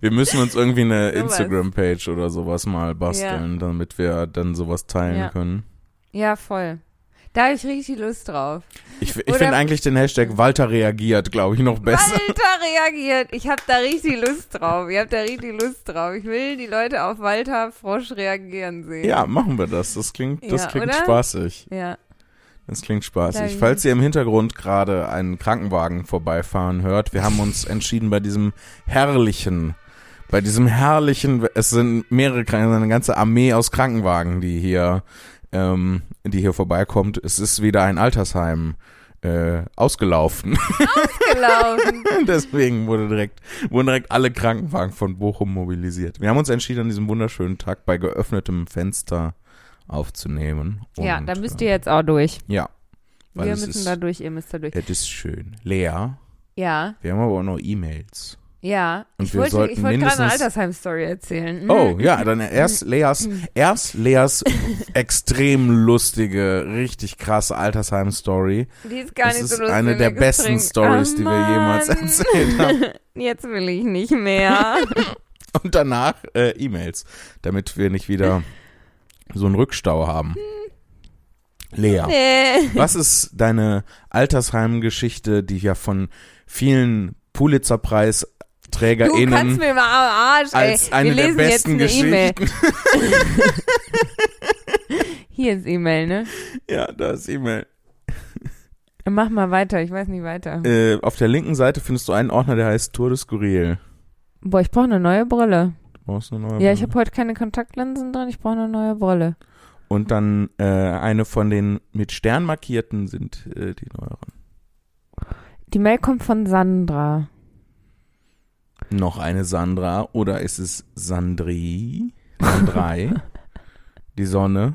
Wir müssen uns irgendwie eine. Instagram-Page oder sowas mal basteln, damit wir dann sowas teilen Ja. können. Ja, voll. Da habe ich richtig Lust drauf. Ich, ich finde eigentlich den Hashtag Walter reagiert, glaube ich, noch besser. Walter reagiert. Ich habe da richtig Lust drauf. Ich habe da richtig Lust drauf. Ich will die Leute auf Walter Frosch reagieren sehen. Ja, machen wir das. Das klingt, das Ja, klingt oder? spaßig. Ja. Das klingt spaßig. Falls ihr im Hintergrund gerade einen Krankenwagen vorbeifahren hört, wir haben uns entschieden bei diesem herrlichen, bei diesem herrlichen, es sind mehrere, eine ganze Armee aus Krankenwagen, die hier, ähm, die hier vorbeikommt. Es ist wieder ein Altersheim äh, ausgelaufen. Gelaufen. Deswegen wurde direkt, wurden direkt alle Krankenwagen von Bochum mobilisiert. Wir haben uns entschieden, an diesem wunderschönen Tag bei geöffnetem Fenster aufzunehmen. ja, da müsst äh, ihr jetzt auch durch. Ja. Wir müssen ist, da durch, ihr müsst da durch. Es ist schön. Lea, Ja, wir haben aber auch noch E-Mails. ja. Und ich wir wollte, sollten ich wollte gerade eine Altersheim-Story erzählen. Oh, ja, dann erst Leas, erst Leas extrem lustige, richtig krasse Altersheim-Story. Die ist gar Das nicht ist so lustig. eine der besten Stories, Oh, die wir jemals erzählt haben. Jetzt will ich nicht mehr. Und danach äh, E-Mails, damit wir nicht wieder so einen Rückstau haben. Lea, nee. was ist deine Altersheim-Geschichte, die ja von vielen Pulitzer-Preis Du kannst TrägerInnen mir mal am Arsch, ey. als eine Wir der lesen besten jetzt eine E-Mail. Geschichten. Hier ist E-Mail, ne? Ja, da ist E-Mail. Mach mal weiter, ich weiß nicht weiter. Äh, auf der linken Seite findest du einen Ordner, der heißt Tour de Skurril. Boah, ich brauche eine neue Brille. Brauchst eine neue Ja, ich Brille. habe heute keine Kontaktlinsen drin, ich brauche eine neue Brille. Und dann äh, eine von den mit Stern markierten sind äh, die neueren. Die Mail kommt von Sandra. Noch eine Sandra oder ist es Sandri? Sandrei? die Sonne?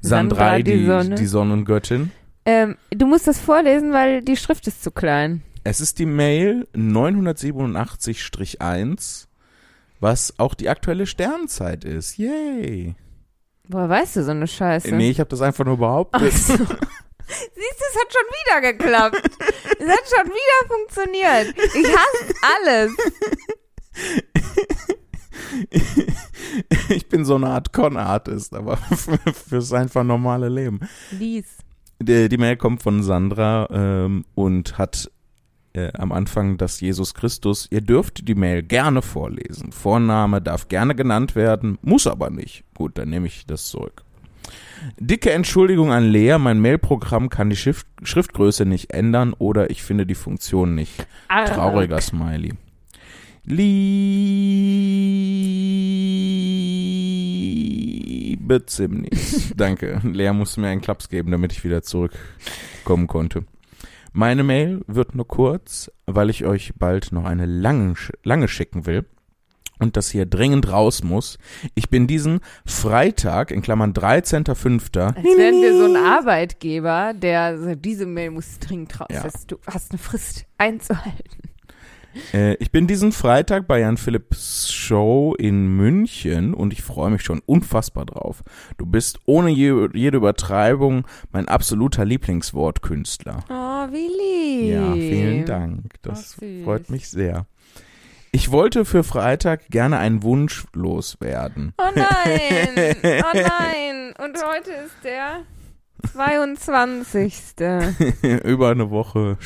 Sandra, Sandrei, die die, Sonne. die Sonnengöttin. Ähm, du musst das vorlesen, weil die Schrift ist zu klein. Es ist die Mail 987-1, was auch die aktuelle Sternzeit ist. Yay. Woher weißt du so eine Scheiße? Nee, ich habe das einfach nur behauptet. So. Siehst du, es hat schon wieder geklappt. es hat schon wieder funktioniert. Ich hasse alles. ich bin so eine Art Con-Artist, aber für, fürs einfach normale Leben. Lies. Die, die Mail kommt von Sandra ähm, und hat äh, am Anfang das Jesus Christus. Ihr dürft die Mail gerne vorlesen. Vorname darf gerne genannt werden, muss aber nicht. Gut, dann nehme ich das zurück. Dicke Entschuldigung an Lea, mein Mailprogramm kann die Schrift, Schriftgröße nicht ändern oder ich finde die Funktion nicht. Ah, Trauriger Smiley. Liebe Zimnis. Danke. Lea musste mir einen Klaps geben, damit ich wieder zurückkommen konnte. Meine Mail wird nur kurz, weil ich euch bald noch eine lange, lange schicken will und das hier dringend raus muss. Ich bin diesen Freitag, in Klammern 13.05. Als wären wir so ein Arbeitgeber, der so, diese Mail muss dringend raus. Ja. Du hast eine Frist einzuhalten. Äh, ich bin diesen Freitag bei Jan Philipp Sch Show in München und ich freue mich schon unfassbar drauf. Du bist ohne je, jede Übertreibung mein absoluter Lieblingswortkünstler. Oh, wie lieb. Ja, vielen Dank. Das süß. freut mich sehr. Ich wollte für Freitag gerne einen Wunsch loswerden. Oh nein, oh nein. Und heute ist der 22. Über eine Woche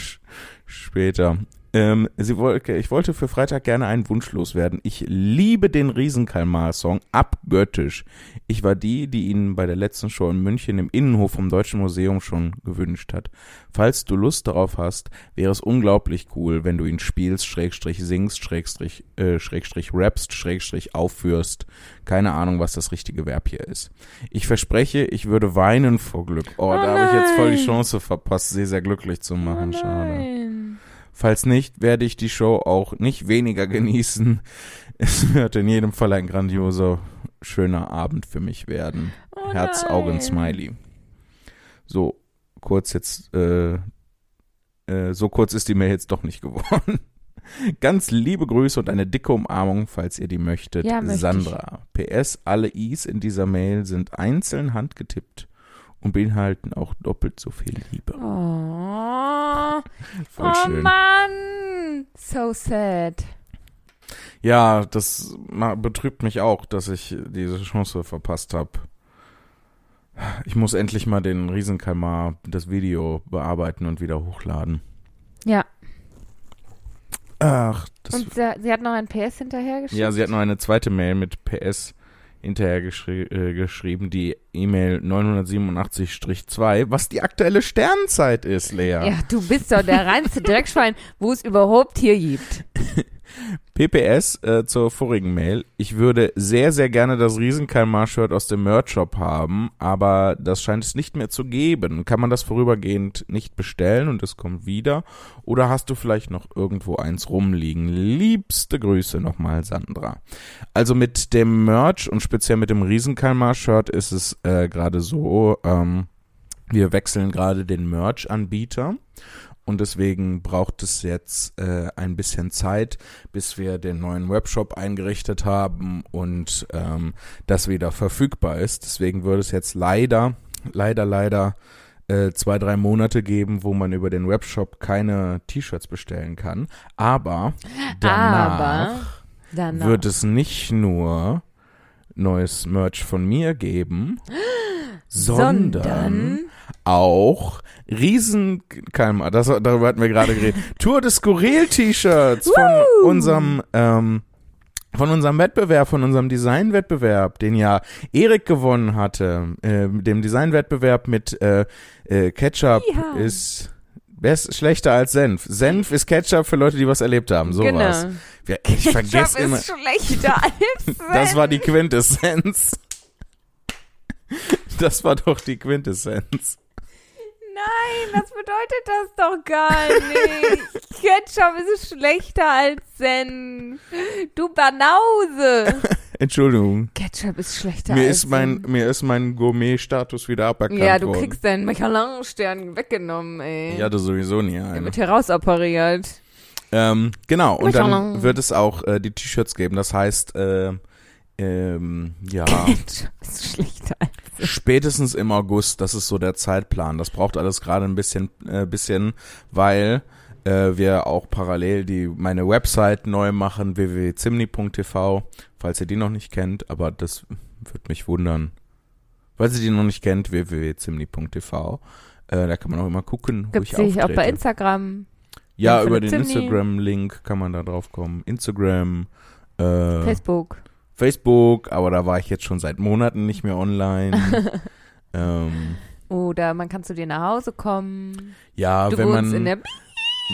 später. Ähm, sie wollte, ich wollte für Freitag gerne einen Wunsch loswerden. Ich liebe den Riesenkalmar-Song abgöttisch. Ich war die, die ihn bei der letzten Show in München im Innenhof vom Deutschen Museum schon gewünscht hat. Falls du Lust darauf hast, wäre es unglaublich cool, wenn du ihn spielst, Schrägstrich singst, Schrägstrich, äh, Schrägstrich rappst, Schrägstrich aufführst. Keine Ahnung, was das richtige Verb hier ist. Ich verspreche, ich würde weinen vor Glück. Oh, Oh da habe ich jetzt voll die. Chance verpasst, sehr, sehr glücklich zu machen. oh Schade. Falls nicht, werde ich die Show auch nicht weniger genießen. Es wird in jedem Fall ein grandioser, schöner Abend für mich werden. Oh Herz. Augen, Smiley. So, kurz jetzt, äh, äh, so kurz ist die Mail jetzt doch nicht geworden. Ganz liebe Grüße und eine dicke Umarmung, falls ihr die möchtet. Ja, möchte ich. Sandra. PS, alle I's in dieser Mail sind einzeln handgetippt und beinhalten auch doppelt so viel Liebe. Oh, Voll oh schön. Mann. So sad. Ja, das betrübt mich auch, dass ich diese Chance verpasst habe. Ich muss endlich mal den Riesenkalmar, das Video bearbeiten und wieder hochladen. Ja. Ach, das. Und sie, sie hat noch ein PS hinterhergeschickt. ja, sie hat noch eine zweite Mail mit PS hinterher geschri äh, geschrieben, die E-Mail 987-2, was die aktuelle Sternzeit ist, Lea. Ja, du bist doch der reinste Dreckschwein, wo es überhaupt hier gibt. PPS äh, zur vorigen Mail. Ich würde sehr, sehr gerne das Riesenkalmar-Shirt aus dem Merch-Shop haben, aber das scheint es nicht mehr zu geben. Kann man das vorübergehend nicht bestellen und es kommt wieder? Oder hast du vielleicht noch irgendwo eins rumliegen? Liebste Grüße nochmal, Sandra. Also mit dem Merch und speziell mit dem Riesenkalmar-Shirt ist es äh, gerade so, ähm, wir wechseln gerade den Merch-Anbieter. Und deswegen braucht es jetzt äh, ein bisschen Zeit, bis wir den neuen Webshop eingerichtet haben und ähm, das wieder verfügbar ist. Deswegen würde es jetzt leider, leider, leider äh, zwei, drei Monate geben, wo man über den Webshop keine T-Shirts bestellen kann. Aber danach Aber danach. wird es nicht nur neues Merch von mir geben, sondern, sondern auch Riesenkalmar, das, darüber hatten wir gerade geredet, Tour des Skurril-T-Shirts von unserem ähm, von unserem Wettbewerb, von unserem Designwettbewerb, den ja Erik gewonnen hatte, äh, dem Designwettbewerb mit äh, äh, Ketchup Ja. ist best, schlechter als Senf. Senf ist Ketchup für Leute, die was erlebt haben, sowas. Genau. Ja, ich vergesse immer. ist schlechter als Das war die Quintessenz. Das war doch die Quintessenz. Nein, das bedeutet das doch gar nicht. Ketchup ist schlechter als Senf. Du Banause. Entschuldigung. Ketchup ist schlechter Mir als ist mein, Senf. mir ist mein Gourmet-Status wieder aberkannt Ja, du worden. kriegst deinen Michelin-Stern weggenommen, ey. Ich hatte sowieso nie Der eine. wird herausoperiert. Ähm, genau, und dann wird es auch äh, die T-Shirts geben. Das heißt, äh, ähm, ja, Ketchup ist schlechter als spätestens im August, das ist so der Zeitplan. Das braucht alles gerade ein bisschen, äh, bisschen, weil äh, wir auch parallel die meine Website neu machen, www.zimni.tv, falls ihr die noch nicht kennt, aber das wird mich wundern. Falls ihr die noch nicht kennt, www.zimni.tv. Äh, da kann man auch immer gucken, wo Gibt's ich die auftrete. auch bei Instagram, ja, über den. Instagram-Link kann man da drauf kommen. Instagram, äh, Facebook. Facebook, aber da war ich jetzt schon seit Monaten nicht mehr online. ähm, Oder man kann zu dir nach Hause kommen. ja, Du wenn man in der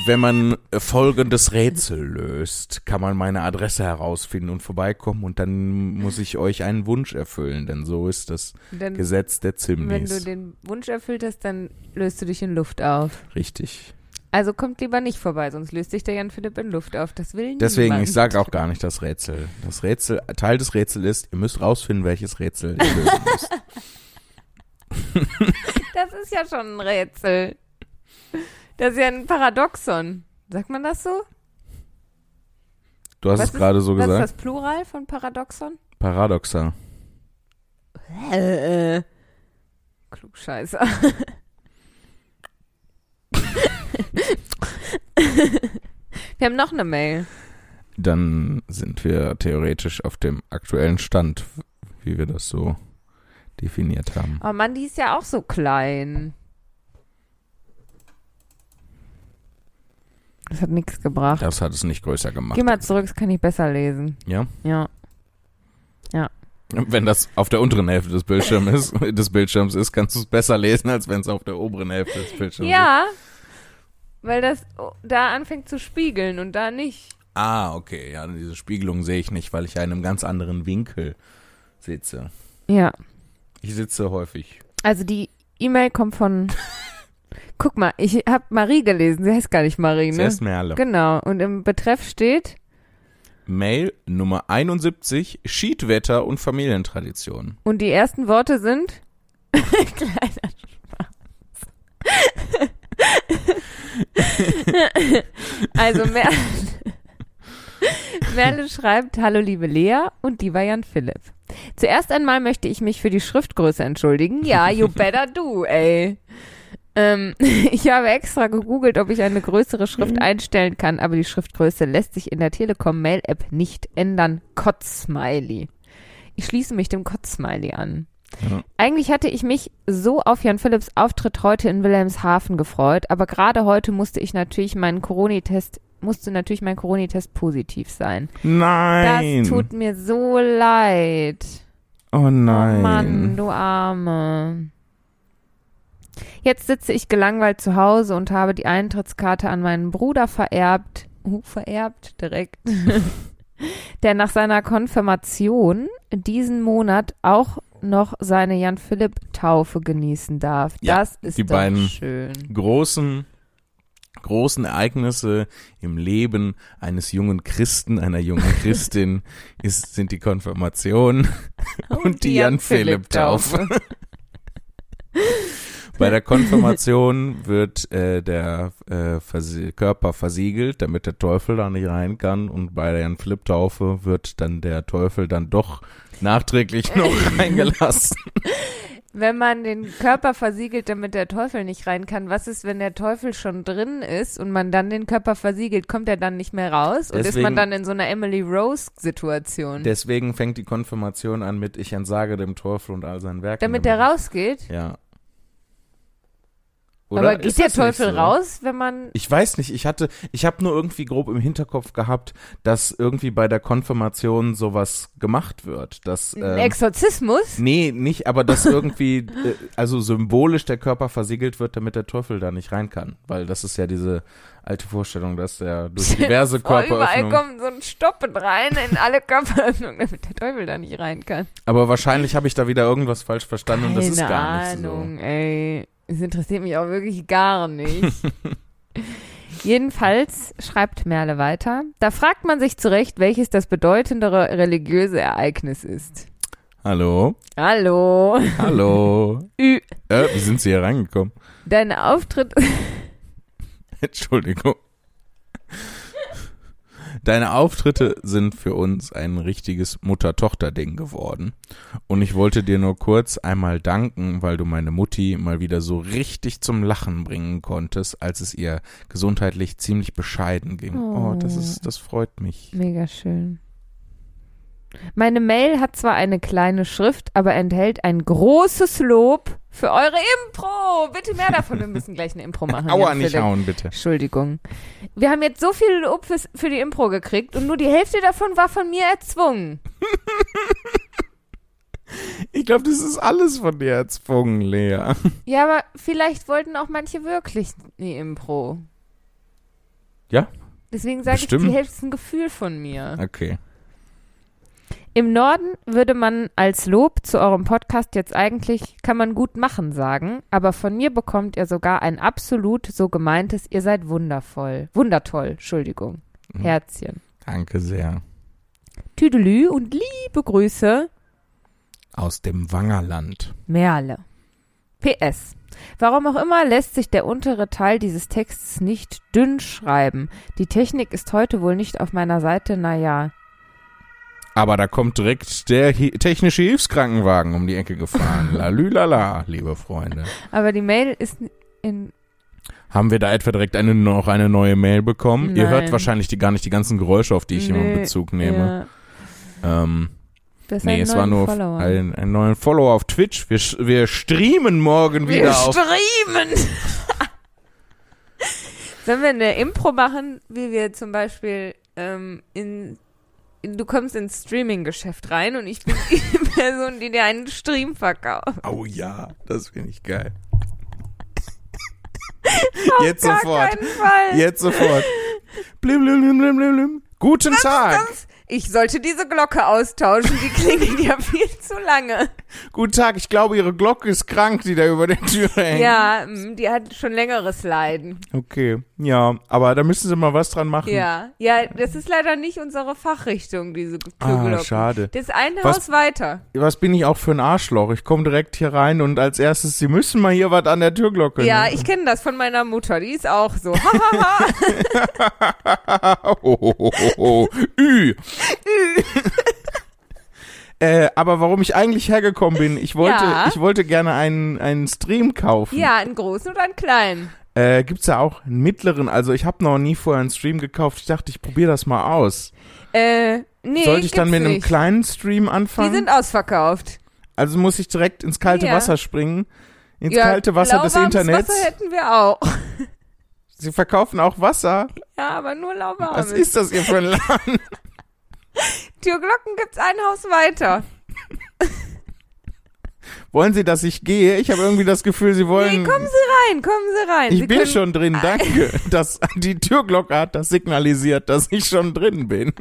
wenn man äh, folgendes Rätsel löst, kann man meine Adresse herausfinden und vorbeikommen und dann muss ich euch einen Wunsch erfüllen, denn so ist das Dann, Gesetz der wenn du Zimnis. den Wunsch erfüllt hast, dann löst du dich in Luft auf. Richtig. Also kommt lieber nicht vorbei, sonst löst sich der Jan Philipp in Luft auf. Das will Deswegen, niemand. ich sage auch gar nicht das Rätsel. Das Rätsel, Teil des Rätsels ist, ihr müsst rausfinden, welches Rätsel ihr lösen müsst. Das ist ja schon ein Rätsel. Das ist ja ein Paradoxon. Sagt man das so? Du hast Was es gerade so Was ist gesagt. das Plural von Paradoxon? Paradoxer. Klugscheißer. wir haben noch eine Mail. Dann sind wir theoretisch auf dem aktuellen Stand, wie wir das so definiert haben. Oh Mann, die ist ja auch so klein. Das hat nichts gebracht. Das hat es nicht größer gemacht. Geh mal zurück, das kann ich besser lesen. Ja? Ja. Wenn das auf der unteren Hälfte des Bildschirms ist, des Bildschirms ist, kannst du es besser lesen, als wenn es auf der oberen Hälfte des Bildschirms ist. Ja, weil das da anfängt zu spiegeln und da nicht. Ah, okay. Ja, diese Spiegelung sehe ich nicht, weil ich ja in einem ganz anderen Winkel sitze. Ja. Ich sitze häufig. Also die E-Mail kommt von. Guck mal, ich habe Marie gelesen. Sie heißt gar nicht Marie, ne? Zuerst Merle. Genau. Und im Betreff steht. Mail Nummer 71, Schiedwetter und Familientradition. Und die ersten Worte sind. Kleiner Spaß. Also Merle, Merle schreibt, hallo liebe Lea und lieber Jan Philipp. Zuerst einmal möchte ich mich für die Schriftgröße entschuldigen. Ja, you better do, ey. Ähm, ich habe extra gegoogelt, ob ich eine größere Schrift einstellen kann, aber die Schriftgröße lässt sich in der Telekom Mail App nicht ändern. Kotzsmiley. Ich schließe mich dem Kotzsmiley an. Ja. Eigentlich hatte ich mich so auf Jan Philipps Auftritt heute in Wilhelmshaven gefreut, aber gerade heute musste ich natürlich meinen Corona-Test musste natürlich mein Corona-Test positiv sein. Nein. Das tut mir so leid. oh nein. Oh Mann, du Arme. Jetzt sitze ich gelangweilt zu Hause und habe die Eintrittskarte an meinen Bruder vererbt. Uh, vererbt direkt. Der nach seiner Konfirmation diesen Monat auch noch seine Jan-Philipp-Taufe genießen darf. Ja, das ist die doch beiden schön. großen, großen Ereignisse im Leben eines jungen Christen, einer jungen Christin, ist, sind die Konfirmation und, die Jan-Philipp-Taufe. Bei der Konfirmation wird äh, der äh, versie- Körper versiegelt, damit der Teufel da nicht rein kann. Und bei der Jan-Philipp-Taufe wird dann der Teufel dann doch nachträglich noch reingelassen. Wenn man den Körper versiegelt, damit der Teufel nicht rein kann, was ist, wenn der Teufel schon drin ist und man dann den Körper versiegelt, kommt er dann nicht mehr raus? Und ist Deswegen- man dann in so einer Emily Rose-Situation? Deswegen fängt die Konfirmation an mit Ich entsage dem Teufel und all seinen Werken. Damit der rausgeht? Ja. Aber geht Ist der Teufel so? raus, wenn man. Ich weiß nicht, ich hatte, ich habe nur irgendwie grob im Hinterkopf gehabt, dass irgendwie bei der Konfirmation sowas gemacht wird. Dass, Ein ähm, Exorzismus? nee, nicht, aber dass irgendwie, äh, also symbolisch der Körper versiegelt wird, damit der Teufel da nicht rein kann. Weil das ist ja diese alte Vorstellung, dass er durch diverse Oh, überall Körperöffnungen. kommt so ein Stoppen rein in alle Körperöffnungen, damit der Teufel da nicht rein kann. Aber wahrscheinlich habe ich da wieder irgendwas falsch verstanden und das ist Keine gar nicht Ahnung, ey. Es interessiert mich auch wirklich gar nicht. Jedenfalls schreibt Merle weiter. Da fragt man sich zurecht, welches das bedeutendere religiöse Ereignis ist. Hallo? Hallo. Hallo? Ü. äh, wie sind Sie hier reingekommen? Dein Auftritt. Entschuldigung. Deine Auftritte sind für uns ein richtiges Mutter-Tochter-Ding geworden. Und ich wollte dir nur kurz einmal danken, weil du meine Mutti mal wieder so richtig zum Lachen bringen konntest, als es ihr gesundheitlich ziemlich bescheiden ging. Oh, Oh. das ist, das freut mich. Mega schön. Meine Mail hat zwar eine kleine Schrift, aber enthält ein großes Lob für eure Impro. Bitte mehr davon. Wir müssen gleich eine Impro machen. Aua, nicht Philipp. hauen, bitte. Entschuldigung. Wir haben jetzt so viel Lob fürs, für die Impro gekriegt und nur die Hälfte davon war von mir erzwungen. Ich glaube, das ist alles von dir erzwungen, Lea. Ja, aber vielleicht wollten auch manche wirklich die Impro. Ja? Deswegen sage ich, die Hälfte ist ein Gefühl von mir. Okay. Im Norden würde man als Lob zu eurem Podcast jetzt eigentlich, kann man gut machen sagen, aber von mir bekommt ihr sogar ein absolut so gemeintes, ihr seid wundervoll. Wundertoll, Entschuldigung. Mhm. Herzchen. Danke sehr. Tüdelü und liebe Grüße, Aus dem Wangerland. Merle. PS. Warum auch immer lässt sich der untere Teil dieses Textes nicht dünn schreiben. Die Technik ist heute wohl nicht auf meiner Seite, naja. Aber da kommt direkt der technische Hilfskrankenwagen um die Ecke gefahren. Lalülala, liebe Freunde. Aber die Mail ist in. Haben wir da etwa direkt eine, noch eine neue Mail bekommen? Ihr hört Nein. wahrscheinlich die, gar nicht die ganzen Geräusche, auf die ich immer Nee, Bezug nehme. Ja, Ähm, das ist nee, es war nur Follower. ein, neuer Follower auf Twitch. Wir, wir streamen morgen Wir wieder auf. streamen! Sollen wir eine Impro machen, wie wir zum Beispiel ähm, in. Du kommst ins Streaming-Geschäft rein und ich bin die Person, die dir einen Stream verkauft. Oh ja, das finde ich geil. Auf Jetzt sofort. Jetzt sofort. Blim, blim, blim, blim, blim, blim. Guten Tag. Das, ich sollte diese Glocke austauschen, die klingelt ja viel zu lange. Guten Tag. Ich glaube, Ihre Glocke ist krank, die da über der Tür hängt. Ja, mm, die hat schon längeres Leiden. Okay. Ja, aber da müssen Sie mal was dran machen. Ja, ja, das ist leider nicht unsere Fachrichtung, diese Ah, Türglocken. schade. Das ist ein Was- Haus weiter. Was bin ich auch für ein Arschloch? Ich komme direkt hier rein und als erstes, Sie müssen mal hier was an der Türglocke. Ja, ich kenne das von meiner Mutter, die ist auch so. Oh, oh, oh, oh. Ü. äh, aber warum ich eigentlich hergekommen bin, ich wollte, Ja. ich wollte gerne einen, einen Stream kaufen. ja, einen großen und einen kleinen. Äh, gibt's da auch einen mittleren? Also ich habe noch nie vorher einen Stream gekauft. Ich dachte, ich probiere das mal aus. Äh, nee, Sollte ich dann mit einem nicht. kleinen Stream Die anfangen? sind ausverkauft. also muss ich direkt ins kalte Ja. Wasser springen? Ins ja, kalte Wasser des lauwarmes Internets? Wasser hätten wir auch. Sie verkaufen auch Wasser? Ja, aber nur lauwarmes. Was ist das hier für ein Laden? Türglocken gibt's ein Haus weiter. Wollen Sie, dass ich gehe? Ich habe irgendwie das Gefühl, Sie wollen... Nee, kommen Sie rein, kommen Sie rein. ich Sie bin schon drin, danke. Das, die Türglocke hat das signalisiert, dass ich schon drin bin.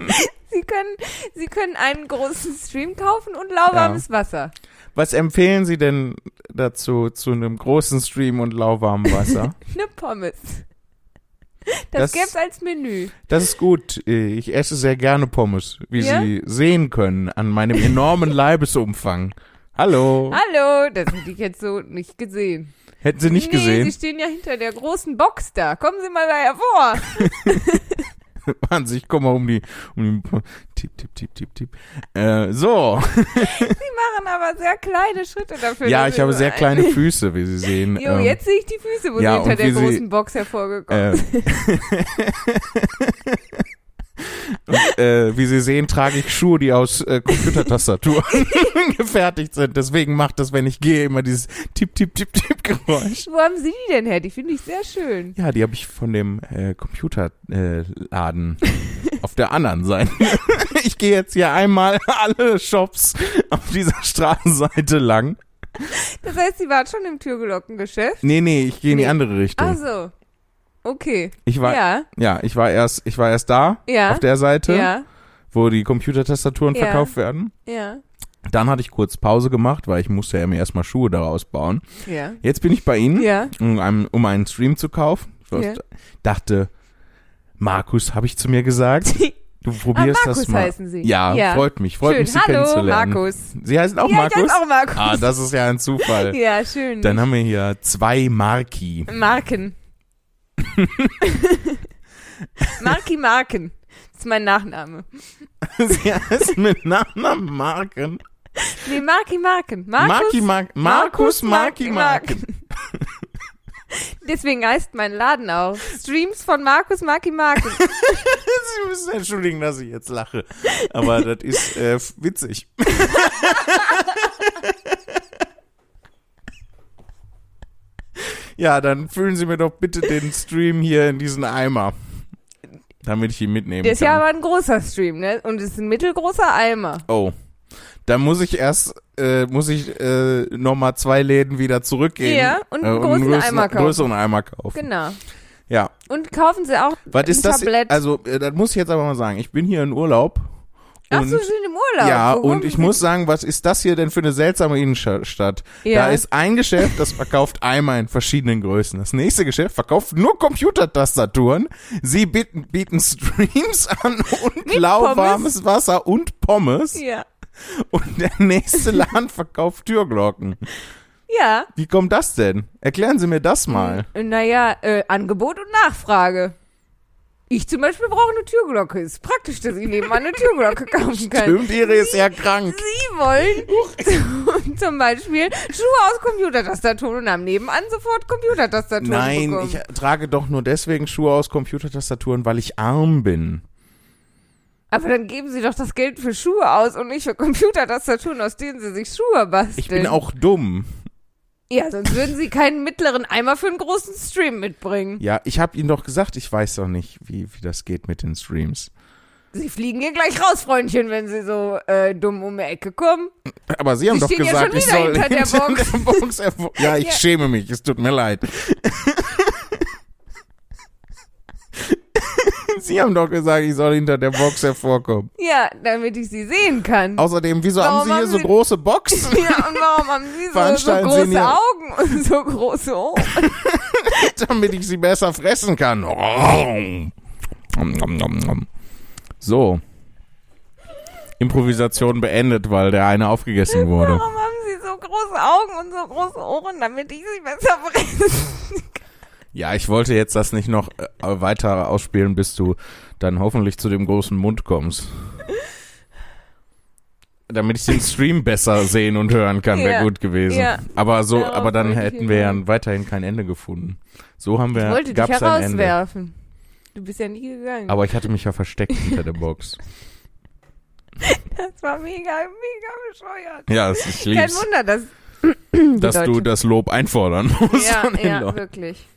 Sie können, Sie können einen großen Stream kaufen und lauwarmes Wasser. Was empfehlen Sie denn dazu, zu einem großen Stream und lauwarmem Wasser? Eine Pommes. Das- Das, gäb's als Menü. Das ist gut. Ich esse sehr gerne Pommes, wie Ja? Sie sehen können an meinem enormen Leibesumfang. Hallo. Hallo, das hätte ich jetzt so nicht gesehen. Hätten Sie nicht nee, gesehen? Sie stehen ja hinter der großen Box da. Kommen Sie mal da hervor. Wahnsinn, ich komme mal um die, um die, tipp, tipp, tipp, tipp, tipp. Äh, so. Sie machen aber sehr kleine Schritte dafür. ja, ich habe sehr kleine Füße, wie Sie sehen. Jo, Ähm, jetzt sehe ich die Füße, wo ja, Sie hinter der wie Sie- großen Box hervorgekommen äh, und, äh, wie Sie sehen, trage ich Schuhe, die aus äh, Computertastaturen gefertigt sind. Deswegen macht das, wenn ich gehe, immer dieses Tipp, Tipp, Tipp, Tipp Geräusch. Wo haben Sie die denn her? Die finde ich sehr schön. Ja, die habe ich von dem äh, Computerladen Laden auf der anderen Seite. ich gehe jetzt hier einmal alle Shops auf dieser Straßenseite lang. Das heißt, Sie waren schon im Türglockengeschäft? Nee, nee, ich gehe in die andere Richtung. Ach so. Okay. ich war ja. ja, ich war erst ich war erst da ja, auf der Seite, ja, wo die Computertastaturen Ja. verkauft werden. ja, Dann hatte ich kurz Pause gemacht, weil ich musste ja mir erstmal Schuhe daraus bauen. ja, Jetzt bin ich bei Ihnen, ja. um, einen, um einen Stream zu kaufen. Ich Ja. dachte, Markus, habe ich zu mir gesagt, du probierst ah, Markus das mal. heißen Sie. Ja, ja. freut mich, freut schön. mich, Sie Hallo, kennenzulernen. Markus. Sie heißen auch ja, Markus? Ich heiße auch Markus. Ah, das ist ja ein Zufall. ja, schön. Dann haben wir hier zwei Marki. Marken. Marki Marken. Das ist mein Nachname. Sie heißen mit Nachnamen Marken. Nee, Marki Marken. Markus, Marki Mark Markus Marki Marken. Deswegen heißt mein Laden auch Streams von Markus Marki Marken. Sie müssen entschuldigen, dass ich jetzt lache. Aber das ist äh, witzig. Ja, dann füllen Sie mir doch bitte den Stream hier in diesen Eimer. Damit ich ihn mitnehmen Der ist ja kann. aber ein großer Stream, ne? Und es ist ein mittelgroßer Eimer. oh. Dann muss ich erst, äh, muss ich äh, nochmal zwei Läden wieder zurückgehen. Ja, und einen äh, großen größeren, Eimer kaufen. größeren Eimer kaufen. Genau. Ja. Und kaufen Sie auch Was ist ein das? Tablett. Also, äh, das muss ich jetzt aber mal sagen. Ich bin hier in Urlaub. Ach so, sind im Urlaub. Ja, Warum? und ich muss sagen, was ist das hier denn für eine seltsame Innenstadt? Ja. Da ist ein Geschäft, das verkauft Eimer in verschiedenen Größen. Das nächste Geschäft verkauft nur Computertastaturen. Sie bieten, bieten Streams an und Mit lauwarmes Wasser und Pommes. Ja. Und der nächste Laden verkauft Türglocken. Ja. Wie kommt das denn? Erklären Sie mir das mal. Naja, äh, Angebot und Nachfrage. Ich zum Beispiel brauche eine Türglocke. Ist praktisch, dass ich nebenan eine Türglocke kaufen kann. Stimmt, Ihre ist ja krank. Sie wollen zum Beispiel Schuhe aus Computertastaturen und haben nebenan sofort Computertastaturen Nein, bekommen. ich trage doch nur deswegen Schuhe aus Computertastaturen, weil ich arm bin. Aber dann geben Sie doch das Geld für Schuhe aus und nicht für Computertastaturen, aus denen Sie sich Schuhe basteln. Ich bin auch dumm. Ja, sonst würden Sie keinen mittleren Eimer für einen großen Stream mitbringen. Ja, ich habe Ihnen doch gesagt, ich weiß doch nicht, wie, wie das geht mit den Streams. Sie fliegen hier gleich raus, Freundchen, wenn Sie so äh, dumm um die Ecke kommen. Aber Sie haben Sie doch ja gesagt, schon ich soll hinter der Box. der Box Ja, ich Ja. schäme mich, es tut mir leid. Sie haben doch gesagt, ich soll hinter der Box hervorkommen. Ja, damit ich Sie sehen kann. Außerdem, wieso haben Warum Sie hier haben so Sie- große Boxen? Ja, und warum haben Sie so, so Sie große mir- Augen und so große Ohren? damit ich sie besser fressen kann. So. Improvisation beendet, weil der eine aufgegessen wurde. Warum haben Sie so große Augen und so große Ohren, damit ich Sie besser fressen Ja, ich wollte jetzt das nicht noch äh, weiter ausspielen, bis du dann hoffentlich zu dem großen Mund kommst. Damit ich den Stream besser sehen und hören kann, wäre Ja, gut gewesen. ja. Aber so, Darauf aber dann ich hätten wir ja weiterhin kein Ende gefunden. So haben Ich wir, wollte dich gab's ein Ende. herauswerfen. Du bist ja nie gegangen. Aber ich hatte mich ja versteckt hinter der Box. das war mega, mega bescheuert. Ja, es- ich Kein. Wunder, dass, dass du das Lob einfordern musst ja, ja, wirklich.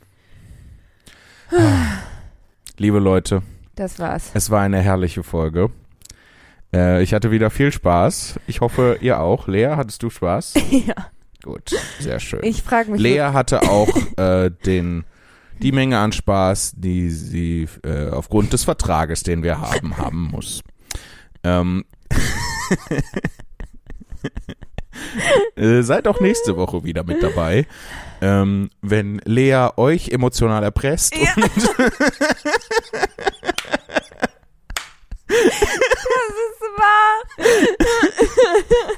Liebe Leute, Das war's. es war eine herrliche Folge. Äh, ich hatte wieder viel Spaß. Ich hoffe, ihr auch. Lea, hattest du Spaß? ja. Gut, sehr schön. Ich frage mich. Lea hatte auch äh, den, die Menge an Spaß, die sie äh, aufgrund des Vertrages, den wir haben, haben muss. Ähm, äh, seid auch nächste Woche wieder mit dabei, ähm, wenn Lea euch emotional erpresst Ja. und Das ist wahr.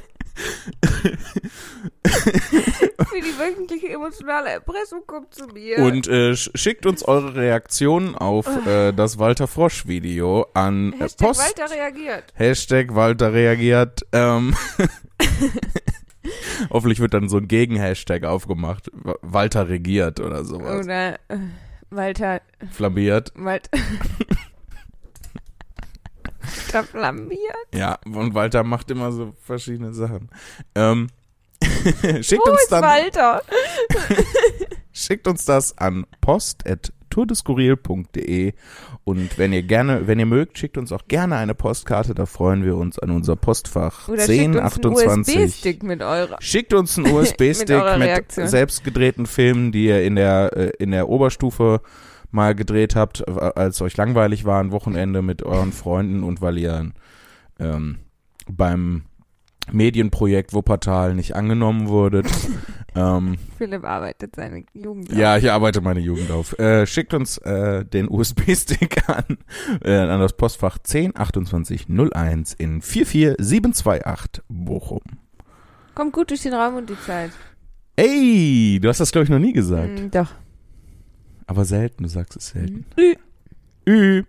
Für die wöchentliche emotionale Erpressung kommt zu mir. Und äh, sch- schickt uns eure Reaktionen auf äh, das Walter Frosch Video an äh, Hashtag Post. Walter reagiert. Hashtag Walter reagiert. Ähm, hoffentlich wird dann so ein Gegenhashtag aufgemacht. Wa- Walter regiert oder sowas. Oder äh, Walter, Flambiert. Walter. Walter flambiert. Ja, und Walter macht immer so verschiedene Sachen. Ähm, schickt Wo uns ist dann Walter? schickt uns das an post@tourdeskurril.de und wenn ihr gerne, wenn ihr mögt, schickt uns auch gerne eine Postkarte, da freuen wir uns an unser Postfach Oder schickt uns einen 1028. USB-Stick mit eurer. Schickt uns einen USB-Stick Mit mit, selbst gedrehten Filmen, die ihr in der, äh, in der Oberstufe mal gedreht habt, äh, als euch langweilig war ein Wochenende mit euren Freunden und weil ihr ähm, beim Medienprojekt Wuppertal nicht angenommen wurdet. ähm, Philipp arbeitet seine Jugend. ja, ich arbeite meine Jugend auf. Äh, schickt uns äh, den USB-Stick an, äh, an das Postfach 102801 in 44728 Bochum. Kommt gut durch den Raum und die Zeit. Ey, du hast das, glaube ich, noch nie gesagt. Mm, doch. Aber selten, du sagst es selten. Mhm. Ü.